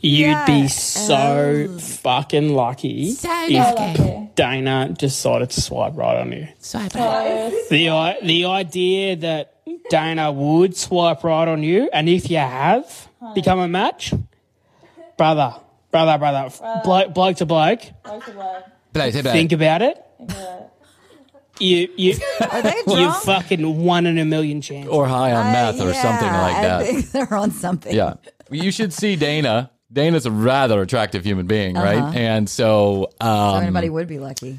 You'd Yeah. be so fucking lucky if Dana decided to swipe right on you. Swipe right. The the idea that Dana would swipe right on you, and if you have become a match, brother, brother, brother, bloke, bloke to bloke, think about it. You you Are they you drunk? fucking one in a million chance. Or high on Uh, meth or something yeah, like I that. think they're on something. Yeah. You should see Dana. Dana's a rather attractive human being, right? Uh-huh. And so, um, So anybody would be lucky.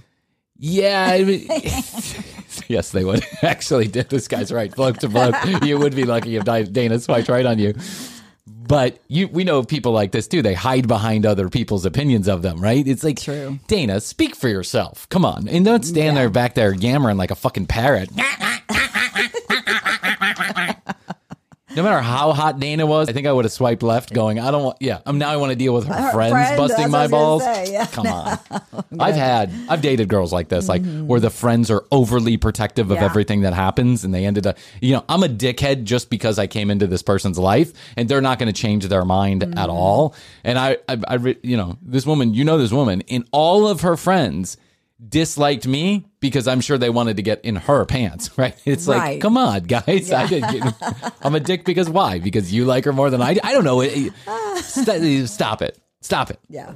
yeah, I mean- yes, they would. Actually, did. this guy's right. Bloke to bloke, you would be lucky if Dana swiped right on you. But you, we know people like this too. They hide behind other people's opinions of them, right? It's like, True. Dana, speak for yourself. Come on, and don't stand there back there yammering like a fucking parrot. No matter how hot Dana was, I think I would have swiped left, going, I don't want. Yeah, I'm now I want to deal with her, Her friends friend, busting my balls. say, yeah. Come on, I've had, I've dated girls like this, like mm-hmm. where the friends are overly protective of Yeah. everything that happens, and they ended up, you know, I'm a dickhead just because I came into this person's life, and they're not going to change their mind at mm-hmm. all. And I, I, I, you know, this woman, you know, this woman, in all of her friends disliked me because I'm sure they wanted to get in her pants, right? It's like, come on, guys. I, I'm a dick because why? Because you like her more than I do? I don't know. Stop it. Stop it. Yeah.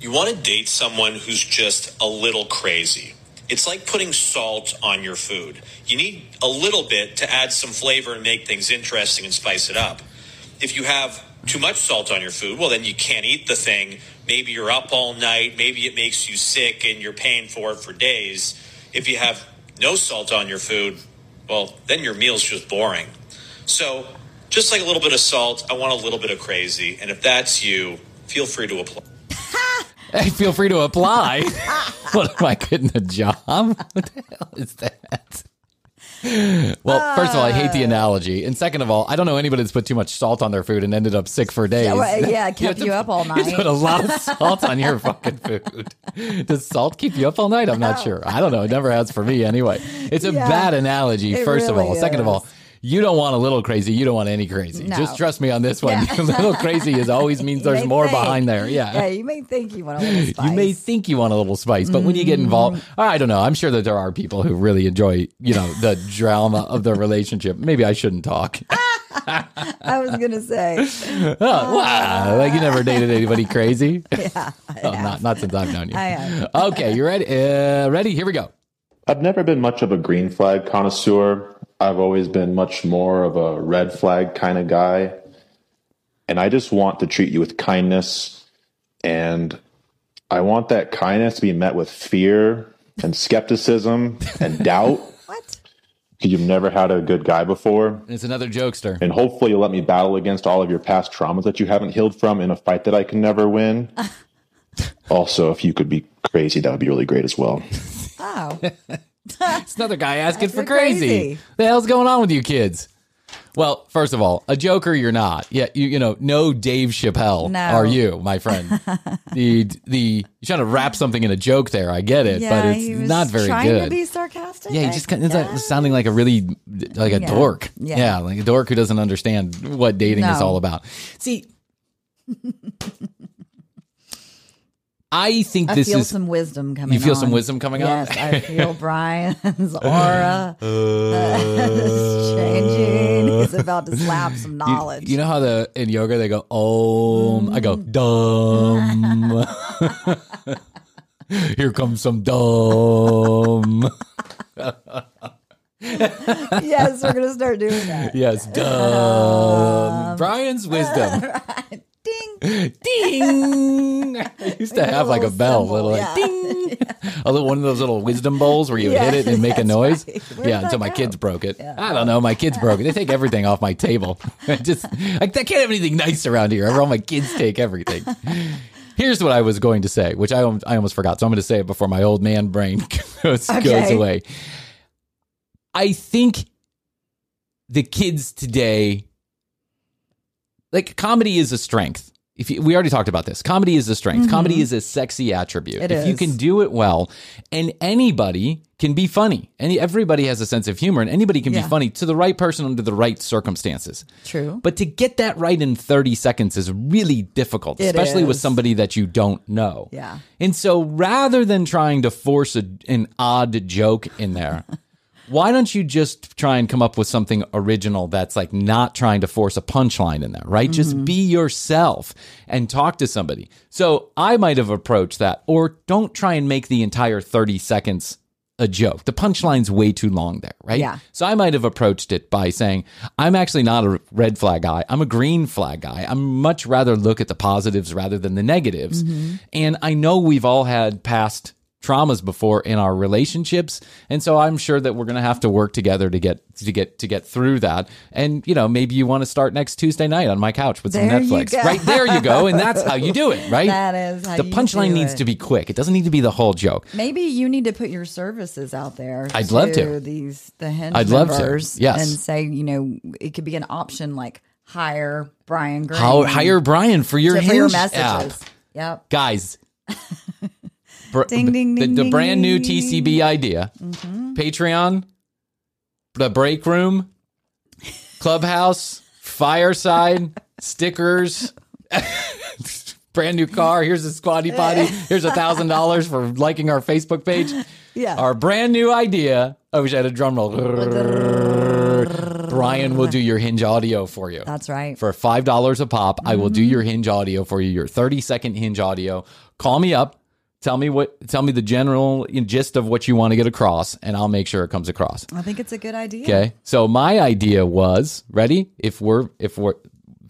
You want to date someone who's just a little crazy. It's like putting salt on your food. You need a little bit to add some flavor and make things interesting and spice it up. If you have too much salt on your food, well, then you can't eat the thing. Maybe you're up all night. Maybe it makes you sick and you're paying for it for days. If you have no salt on your food, well, then your meal's just boring. So, just like a little bit of salt, I want a little bit of crazy. And if that's you, feel free to apply. Hey, feel free to apply. what am I getting a job? What the hell is that? Well, first of all, I hate the uh. analogy, and second of all, I don't know anybody that's put too much salt on their food and ended up sick for days. Yeah, well, yeah, it kept have to- you up all night. You have to night. put a lot of salt on your fucking food. Does salt keep you up all night? I'm not sure. I don't know. It never has for me anyway. It's a Yeah, bad analogy. First of all, really second of all. You don't want a little crazy. You don't want any crazy. No. Just trust me on this one. Yeah. a little crazy is always means there's more think. behind there. Yeah. Yeah, you may think you want a little spice. You may think you want a little spice, but when you get involved, Mm-hmm. I don't know. I'm sure that there are people who really enjoy, you know, the drama of their relationship. Maybe I shouldn't talk. I was gonna say. oh, wow. Like you never dated anybody crazy? Yeah. Oh, not not since I've known you. I have. Okay, you ready? Uh, ready? Here we go. I've never been much of a green flag connoisseur. I've always been much more of a red flag kind of guy. And I just want to treat you with kindness. And I want that kindness to be met with fear and skepticism and doubt. What? Because you've never had a good guy before. It's another jokester. And hopefully you'll let me battle against all of your past traumas that you haven't healed from in a fight that I can never win. also, if you could be crazy, that would be really great as well. Oh. It's another guy asking for crazy. crazy. The hell's going on with you kids? Well, first of all, a joker you're not. Yeah, you you know, no Dave Chappelle No. are you, my friend. the the you're trying to wrap something in a joke there. I get it, but it's he was not very trying good. to be sarcastic. yeah, he I just kind of sounding like a really like a Yeah. dork. Yeah. Yeah. like a dork who doesn't understand what dating is No. all about. See, I think I this feel is some wisdom coming. You feel some wisdom coming on? yes, I feel Bryan's aura is uh, changing. He's about to slap some knowledge. You, know how the in yoga they go om. I go dumb. Here comes some dumb. yes, we're gonna start doing that. yes, dumb. Um, Bryan's wisdom. Ding. Ding. I used to have like a bell, little like yeah. ding. A little one of those little wisdom bowls where you Yeah, hit it and make a noise. right. Yeah, until my go? kids broke it. I don't know. My kids broke it. They take everything off my table. I just I, I can't have anything nice around here. All my kids take everything. Here's what I was going to say, which I, I almost forgot. So I'm going to say it before my old man brain goes, goes away. I think the kids today, like comedy is a strength. If you, we already talked about this, comedy is a strength. Mhm. Comedy is a sexy attribute. It if you can do it well, and anybody can be funny, and everybody has a sense of humor, and anybody can Yeah. be funny to the right person under the right circumstances. True. But to get that right in 30 seconds is really difficult, It especially with somebody that you don't know. Yeah. And so rather than trying to force a, an odd joke in there, why don't you just try and come up with something original that's like not trying to force a punchline in there, right? Just be yourself and talk to somebody. So I might have approached that, or don't try and make the entire 30 seconds a joke. The punchline's way too long there, right? Yeah. So I might have approached it by saying, I'm actually not a red flag guy. I'm a green flag guy. I'm much rather look at the positives rather than the negatives. Mm-hmm. And I know we've all had past traumas before in our relationships, and so I'm sure that we're going to have to work together to get to get to get through that. And you know, maybe you want to start next Tuesday night on my couch with There some Netflix. Right there you go, and that's how you do it, right? That is how the punchline needs it. to be quick. It doesn't need to be the whole joke. Maybe you need to put your services out there. I'd love to. These the hinge I'd love to. Yes. and say you know it could be an option like hire Bryan Green. How, hire Bryan for your to- for your messages. app. Yep. guys. br- Ding, ding, the, ding, the brand new. TCB idea. Mhm. Patreon, the break room, clubhouse, fireside, stickers, brand new car. Here's a squatty potty. Here's a thousand dollars for liking our Facebook page. Yeah. Our brand new idea. I wish I had a drum roll. Bryan will do your hinge audio for you. That's right. For five dollars a pop, I will do Mm-hmm. your hinge audio for you. Your thirty second hinge audio. Call me up. Tell me what. Tell me the general gist of what you want to get across, and I'll make sure it comes across. I think it's a good idea. Okay. So my idea was ready. If we're if we're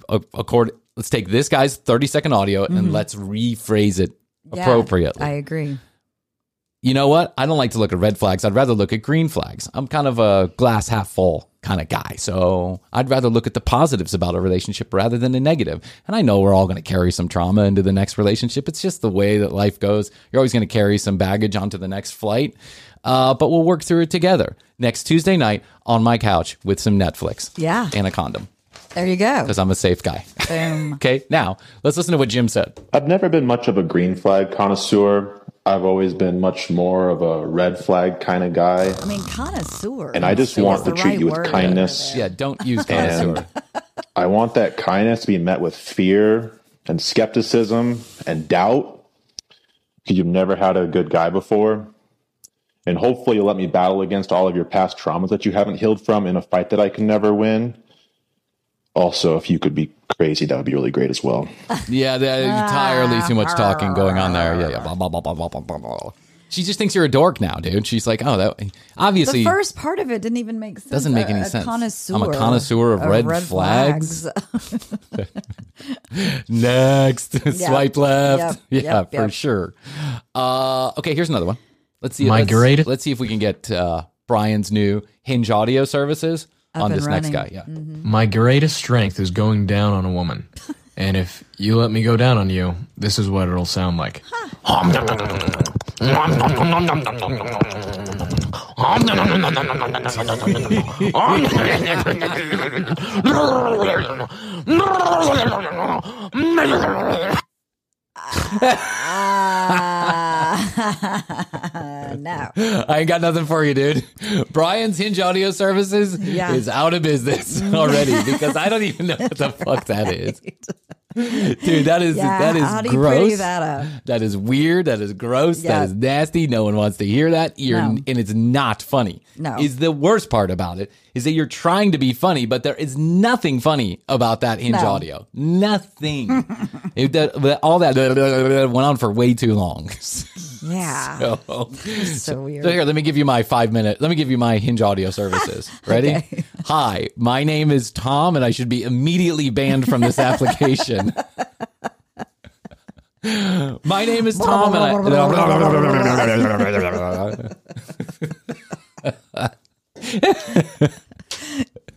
a- accord, let's take this guy's thirty second audio and Mhm. let's rephrase it Yeah, appropriately. I agree. you know what? I don't like to look at red flags. I'd rather look at green flags. I'm kind of a glass half full kind of guy. So I'd rather look at the positives about a relationship rather than the negative. And I know we're all going to carry some trauma into the next relationship. It's just the way that life goes. You're always going to carry some baggage onto the next flight. Uh, but we'll work through it together next Tuesday night on my couch with some Netflix Yeah. and a condom There you go. because I'm a safe guy. Boom. Okay. Now let's listen to what Jim said. I've never been much of a green flag connoisseur. I've always been much more of a red flag kind of guy. I mean, connoisseur. And I just want to treat right you with kindness. Yeah. Don't use connoisseur. And I want that kindness to be met with fear and skepticism and doubt because you've never had a good guy before. And hopefully, you'll let me battle against all of your past traumas that you haven't healed from in a fight that I can never win. Also, if you could be crazy, that would be really great as well. Yeah, the, entirely too much talking going on there. Yeah, yeah. Blah, blah, blah, blah, blah, blah, blah, blah. She just thinks you're a dork now, dude. She's like, oh, that obviously The first part of it didn't even make sense. doesn't make any a sense. Connoisseur I'm a connoisseur of, red, flags. Next, swipe left. Yep, Yeah, yep, for yep. sure. Uh, okay, here's another one. Let's see. My let's, greatest- Let's see if we can get uh, Bryan's new Hinge audio services Up on and this next guy. Yeah. Mm-hmm. My greatest strength is going down on a woman. and if you let me go down on you, this is what it'll sound like. Uh, no. I ain't got nothing for you, dude. Bryan's Hinge audio services Yeah. is out of business already because I don't even know what the fuck that is. Dude, that is Yeah, that is how do you gross. pretty that up? That is weird. That is gross. Yeah. That is nasty. No one wants to hear that. You're, No. And it's not funny. No. Is the worst part about it is that you're trying to be funny, but there is nothing funny about that Hinge No. audio. Nothing. it, that- all that went on for way too long. Yeah. So, So weird. So here, let me give you my five minute. Let me give you my Hinge audio services. Ready? Okay. Hi, my name is Tom, and I should be immediately banned from this application. my name is Tom, and I.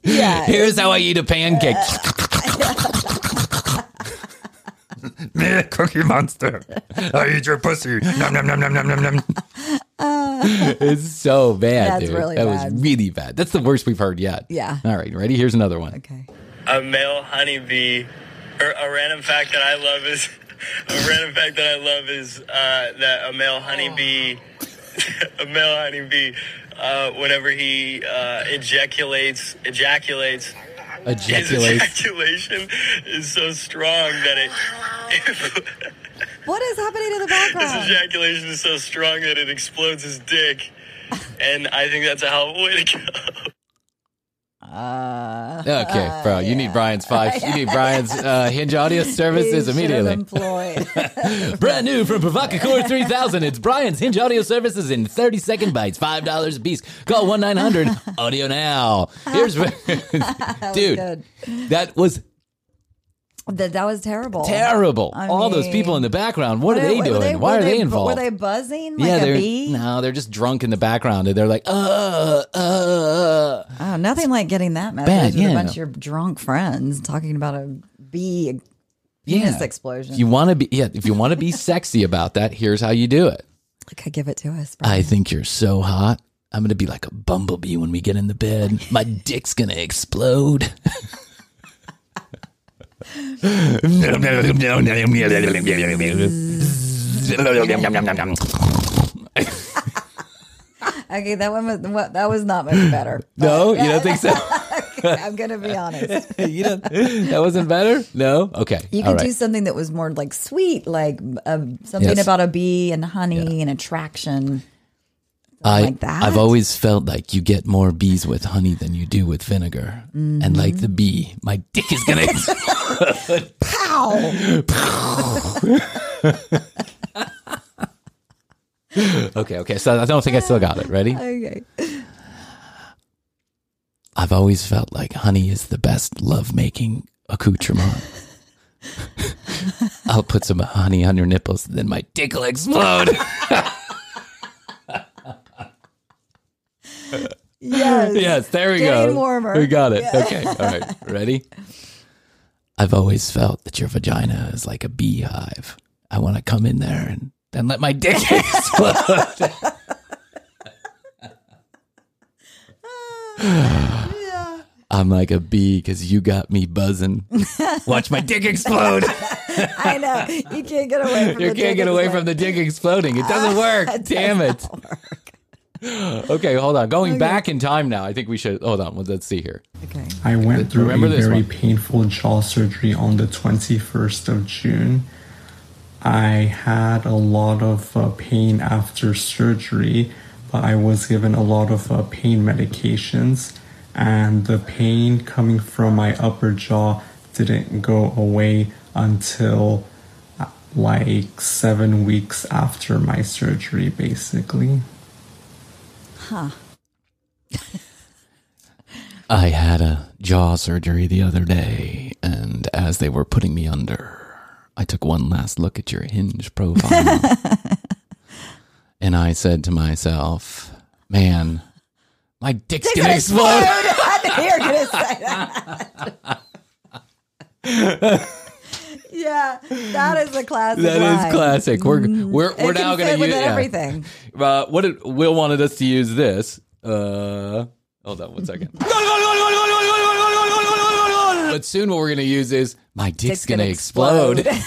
Yeah. Here's how I eat a pancake. Me, Cookie Monster. I eat your pussy. Nom nom nom nom nom nom nom. it's so bad, That's dude. really that bad. was really bad. That's the worst we've heard yet. Yeah. All right, ready? Here's another one. Okay. a male honeybee or a random fact that I love is a random fact that I love is uh, that a male honeybee a male honeybee uh, whenever he uh, ejaculates ejaculates his ejaculation is so strong that it What is happening in the background? his ejaculation is so strong that it explodes his dick and I think that's a hell of a way to go. Uh, Okay, bro. You need Bryan's five. You need Bryan's uh, Hinge audio services immediately. Employed. Brand new from Provocateur 3000. It's Bryan's Hinge audio services in 30 second bites, $5 a piece. Call 1 900 Audio Now. Here's, dude, that was That that was terrible. Terrible. I All those mean, people in the background. What, are they doing? Why were are they, involved? Were they buzzing like yeah, a they're bee? no, they're just drunk in the background, and they're like, uh, uh. Oh, nothing like getting that message Bad, with yeah. a bunch of your drunk friends talking about a bee penis explosion. You want to be, yeah, if you want to be sexy about that, here's how you do it. Like, give it to us. I think you're so hot. I'm gonna be like a bumblebee when we get in the bed. My dick's gonna explode. Okay, that one was what that was not much better. no, you don't think so? I'm gonna be honest. you. That wasn't better. No. Okay. You could right. do something that was more like sweet, like um, something Yes. about a bee and honey and attraction. I, like that? I've always felt like you get more bees with honey than you do with vinegar. Mm-hmm. And like the bee, my dick is gonna explode. Pow! Okay, okay. So I don't think I still got it. Ready? Okay. I've always felt like honey is the best lovemaking accoutrement. I'll put some honey on your nipples, and then my dick will explode. Yes. yes, there we Getting go. warmer. We got it. Yeah. Okay. All right. Ready? I've always felt that your vagina is like a beehive. I want to come in there and then let my dick explode. I'm like a bee because you got me buzzing. Watch my dick explode. I know you can't get away from. You the can't get dick away from the dick exploding. It doesn't work. It Damn it. doesn't Okay, hold on. Going back in time now, I think we should hold on. Let's see here. Okay. I went through Remember a very one. painful jaw surgery on the 21st of June. I had a lot of uh, pain after surgery, but I was given a lot of uh, pain medications, and the pain coming from my upper jaw didn't go away until uh, like seven weeks after my surgery, basically. Huh. I had a jaw surgery the other day, and as they were putting me under, I took one last look at your hinge profile. and I said to myself, man, my dick's Dick's gonna gonna explode. I knew you were gonna say that. Yeah, that is a classic. That is line. classic. We're we're we're now gonna use yeah. everything. Uh, what did Will wanted us to use this? Uh, hold on one second. but soon, what we're gonna use is my dick's, Dick's gonna, gonna explode.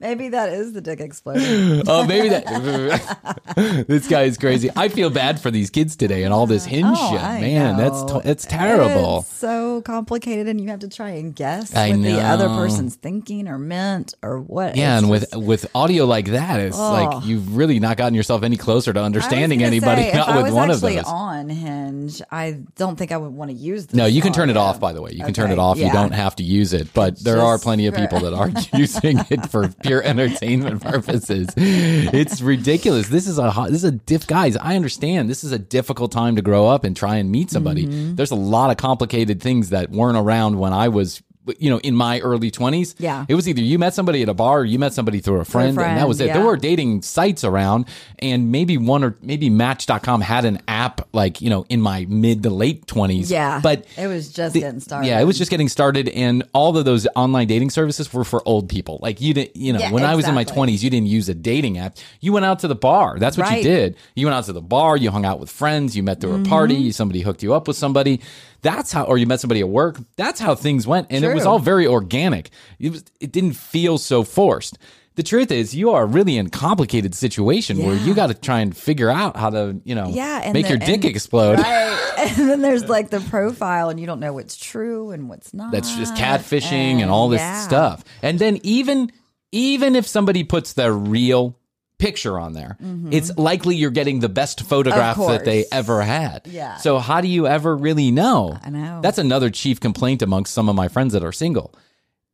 Maybe that is the dick exploding. oh, maybe that. this guy is crazy. I feel bad for these kids today and all this oh, hinge Oh, shit. I Man, that's know. t- that's terrible. It's so complicated, and you have to try and guess I what the other person's thinking or meant or what. Yeah, It's and with just- with audio like that, it's Oh. like you've really not gotten yourself any closer to understanding anybody. say, not I with was one of those. on Hinge, I don't think I would want to use. This No, you can turn it off. By the way, you can turn it off. You don't have to use it. But there are plenty of people that are using it for pure entertainment purposes. It's ridiculous. This is a hot, this is a diff. Guys, I understand. This is a difficult time to grow up and try and meet somebody. Mm-hmm. There's a lot of complicated things that weren't around when I was. You know, in my early twenties, Yeah. it was either you met somebody at a bar or you met somebody through a friend, and that was it. There were dating sites around, and maybe one or maybe Match.com had an app like you know in my mid to late twenties. Yeah, but it was just the- getting started. Yeah, it was just getting started, and all of those online dating services were for old people. Like you didn't, you know, Yeah, when I was in my twenties, you didn't use a dating app. You went out to the bar. That's what you did. You went out to the bar. You hung out with friends. You met through a party. Mm-hmm. Somebody hooked you up with somebody. That's how, or you met somebody at work. That's how things went, and it was all very organic. It was. It didn't feel so forced. The truth is, you are really in a complicated situation where you got to try and figure out how to, you know, yeah, and make the- your dick and- explode. Right, and then there's like the profile, and you don't know what's true and what's not. that's just catfishing and, all this yeah. stuff. And then even even if somebody puts their real picture on there, it's likely you're getting the best photograph that they Mm-hmm. ever had. Yeah. So how do you ever really know? I know. That's another chief complaint amongst some of my friends that are single.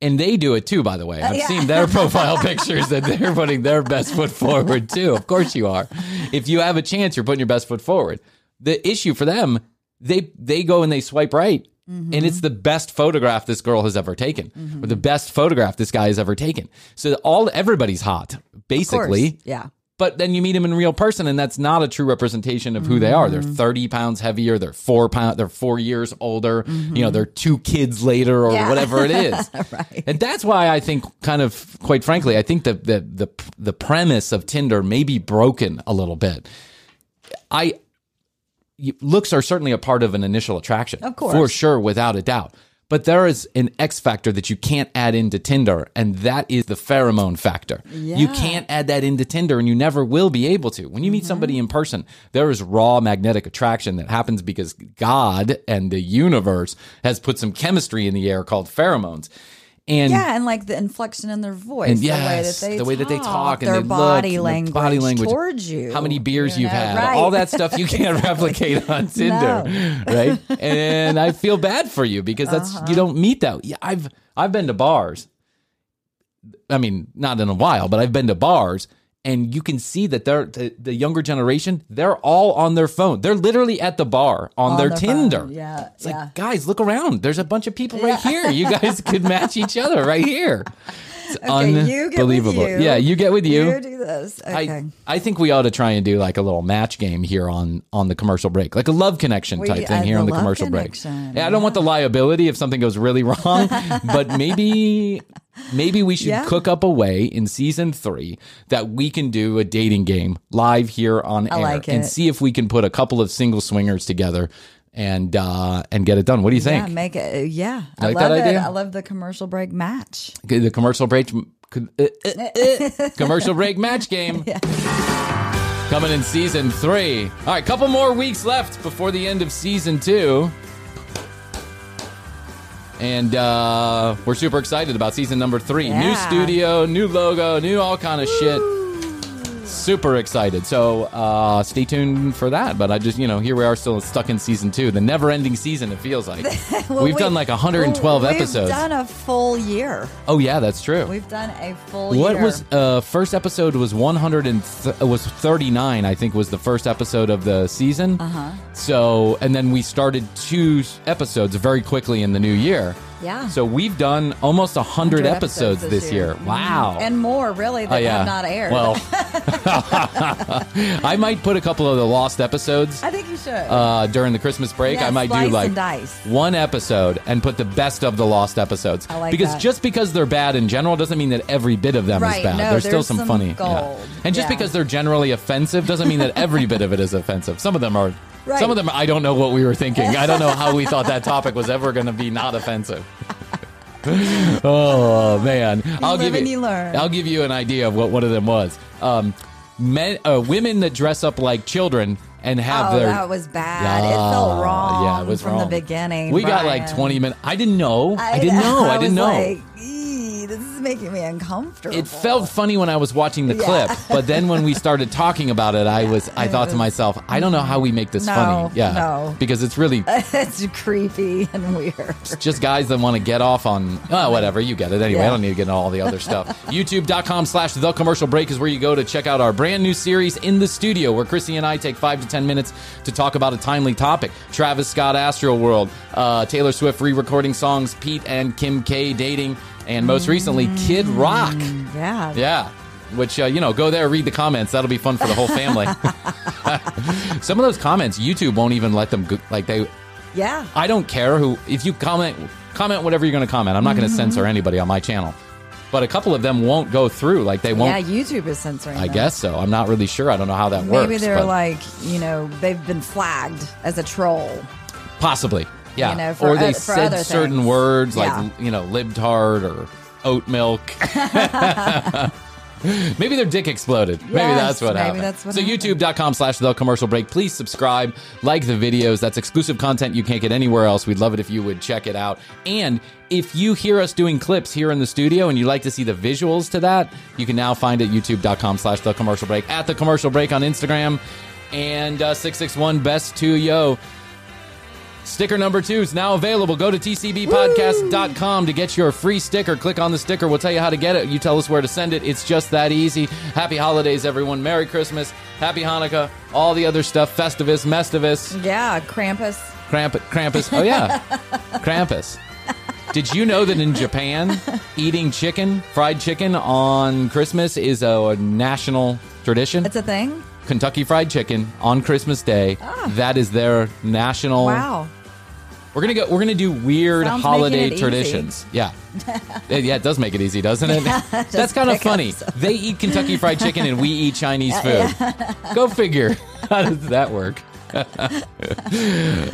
And they do it too, by the way. I've Uh, yeah. seen their profile pictures and they're putting their best foot forward too. Of course you are. If you have a chance, you're putting your best foot forward. The issue for them, they they go and they swipe right Mm-hmm. And it's the best photograph this girl has ever taken, Mm-hmm. or the best photograph this guy has ever taken. So all everybody's hot, basically. yeah. But then you meet them in real person, and that's not a true representation of who they are. They're Mm-hmm. 30 pounds heavier. They're four pound. They're four years older. You know, they're two kids later, or Mm-hmm. Yeah. whatever it is. right. And that's why I think, kind of, quite frankly, I think the the the the premise of Tinder may be broken a little bit. I looks are certainly a part of an initial attraction, Of course. for sure, without a doubt. But there is an X factor that you can't add into Tinder, and that is the pheromone factor. You can't add that into Tinder, and you never will be able to. When you meet somebody mm-hmm. in person, there is raw magnetic attraction that happens because God and the universe has put some chemistry in the air called pheromones. And yeah, and like the inflection in their voice, and the way that they the way that they talk and their body look, language, body language towards you, how many beers you you've had, right. all that stuff you can't replicate on Tinder, right? And I feel bad for you because that's Uh-huh. you don't meet that. Yeah, I've I've been to bars. I mean, not in a while, but I've been to bars. And you can see that they're the, the younger generation. They're all on their phone. They're literally at the bar on, On their, their Tinder. phone. Yeah, it's yeah. like guys, look around. There's a bunch of people right here. You guys could match each other right here. It's Okay, you unbelievable. you. Yeah, you get with you. You do this. Okay. I, I think we ought to try and do like a little match game here on on the commercial break, like a love connection We- type thing uh, here the on the commercial break. Yeah, I don't want the liability if something goes really wrong, but maybe maybe we should Yeah. cook up a way in season three that we can do a dating game live here on I air like and see if we can put a couple of single swingers together and uh and get it done. What do you think? Yeah, make it. uh, Yeah, I like love that it. idea? I love the commercial break match. The commercial break uh, uh, commercial break match game coming in season three all right couple more weeks left before the end of season two and uh we're super excited about season number three new studio new logo new all kind of shit super excited. So uh stay tuned for that. But i just you know here we are still stuck in season two the never ending season it feels like. Well, we've we- done like 112 well, episodes We've done a full year. oh yeah that's true. We've done a full what year. was uh first episode was 100 and th- was 39 i think was the first episode of the season. Uh-huh. so and then we started two episodes very quickly in the new year Yeah. so we've done almost 100, 100 episodes, this year, wow And more, really, that Oh, yeah. have not aired. well i might put a couple of the lost episodes I think you should. uh, during the Christmas break, Yeah, I might do like one episode and put the best of the lost episodes. I like because that. just because they're bad in general doesn't mean that every bit of them Right, is bad. no, there's still some, some funny. yeah. And just because they're generally offensive doesn't mean that every bit of it is offensive. Some of them are. Right. Some of them, I don't know what we were thinking. I don't know how we thought that topic was ever going to be not offensive. oh man, I'll give you. you learn. I'll give you an idea of what one of them was. Um, men, uh, women that dress up like children and have oh, their that was bad. it felt Ah, wrong. Yeah, it was from wrong. the beginning. We got like 20 minutes. I didn't know. I, didn't know. I, didn't was know. Like, "Ee, this is making me uncomfortable. it felt funny when I was watching the Yeah. clip, but then when we started talking about it, I was I thought to myself, I don't know how we make this No, funny. Yeah, no. because it's really it's creepy and weird. just guys that want to get off on oh, whatever you get it anyway i Yeah. don't need to get into all the other stuff youtube.com slash the commercial break is where you go to check out our brand new series in the studio where krissy and i take five to ten minutes to talk about a timely topic travis scott astro world uh, taylor swift re-recording songs pete and kim k dating and most recently kid rock Yeah. yeah which uh, you know go there read the comments that'll be fun for the whole family some of those comments youtube won't even let them go, like they Yeah. I don't care who. If you comment, comment whatever you're going to comment. I'm not going to Mhm. censor anybody on my channel. But a couple of them won't go through. Like they won't. Yeah, YouTube is censoring. I them. guess so. I'm not really sure. I don't know how that works. Maybe they're but like, you know, they've been flagged as a troll. possibly. Yeah. you know, for or they for said certain things. words like Yeah. you know libtard or oat milk. Maybe their dick exploded. maybe that's what maybe happened. that's what so youtube.com slash the commercial break. Please subscribe, like the videos. That's exclusive content you can't get anywhere else. We'd love it if you would check it out. And if you hear us doing clips here in the studio and you'd like to see the visuals to that, you can now find it youtube.com slash the commercial break at the commercial break on Instagram and uh, 661 best 2 yo. Sticker number two is now available. Go to tcbpodcast.com to get your free sticker. Click on the sticker. We'll tell you how to get it. You tell us where to send it. It's just that easy. Happy holidays, everyone. Merry Christmas. Happy Hanukkah. All the other stuff. Festivus, Mestivus. Yeah, Krampus. Krampus. Krampus. Oh yeah, Krampus. Did you know that in Japan, eating chicken, fried chicken on Christmas is a national tradition? It's a thing. Kentucky Fried Chicken on Christmas Day. Ah. That is their national. Wow. We're gonna go. We're gonna do weird Sounds holiday traditions. Yeah, Yeah, yeah, it does make it easy, doesn't it? Yeah, That's kind of funny. They eat Kentucky Fried Chicken and we eat Chinese food. Go figure. How does that work?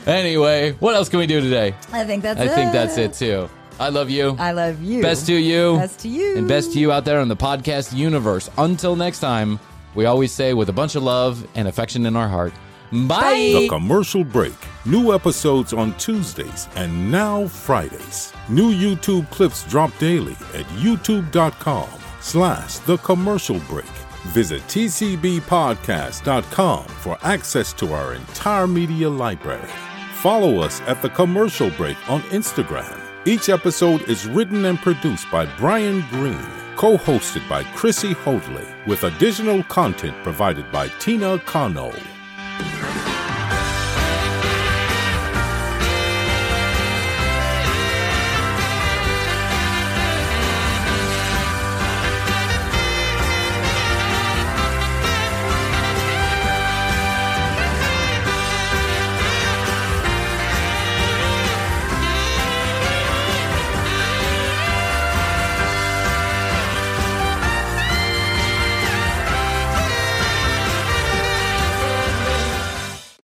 anyway, what else can we do today? I think that's I it. think that's it too. I love you. I love you. Best to you. Best to you. And best to you out there in the podcast universe. Until next time, we always say with a bunch of love and affection in our heart, bye. The commercial break. New episodes on Tuesdays and now Fridays. New YouTube clips drop daily at youtube.com slash the commercial break. Visit tcbpodcast.com for access to our entire media library. Follow us at the commercial break on Instagram. Each episode is written and produced by Bryan Green, co-hosted by Krissy Hoadley, with additional content provided by Tina Cano. Yeah.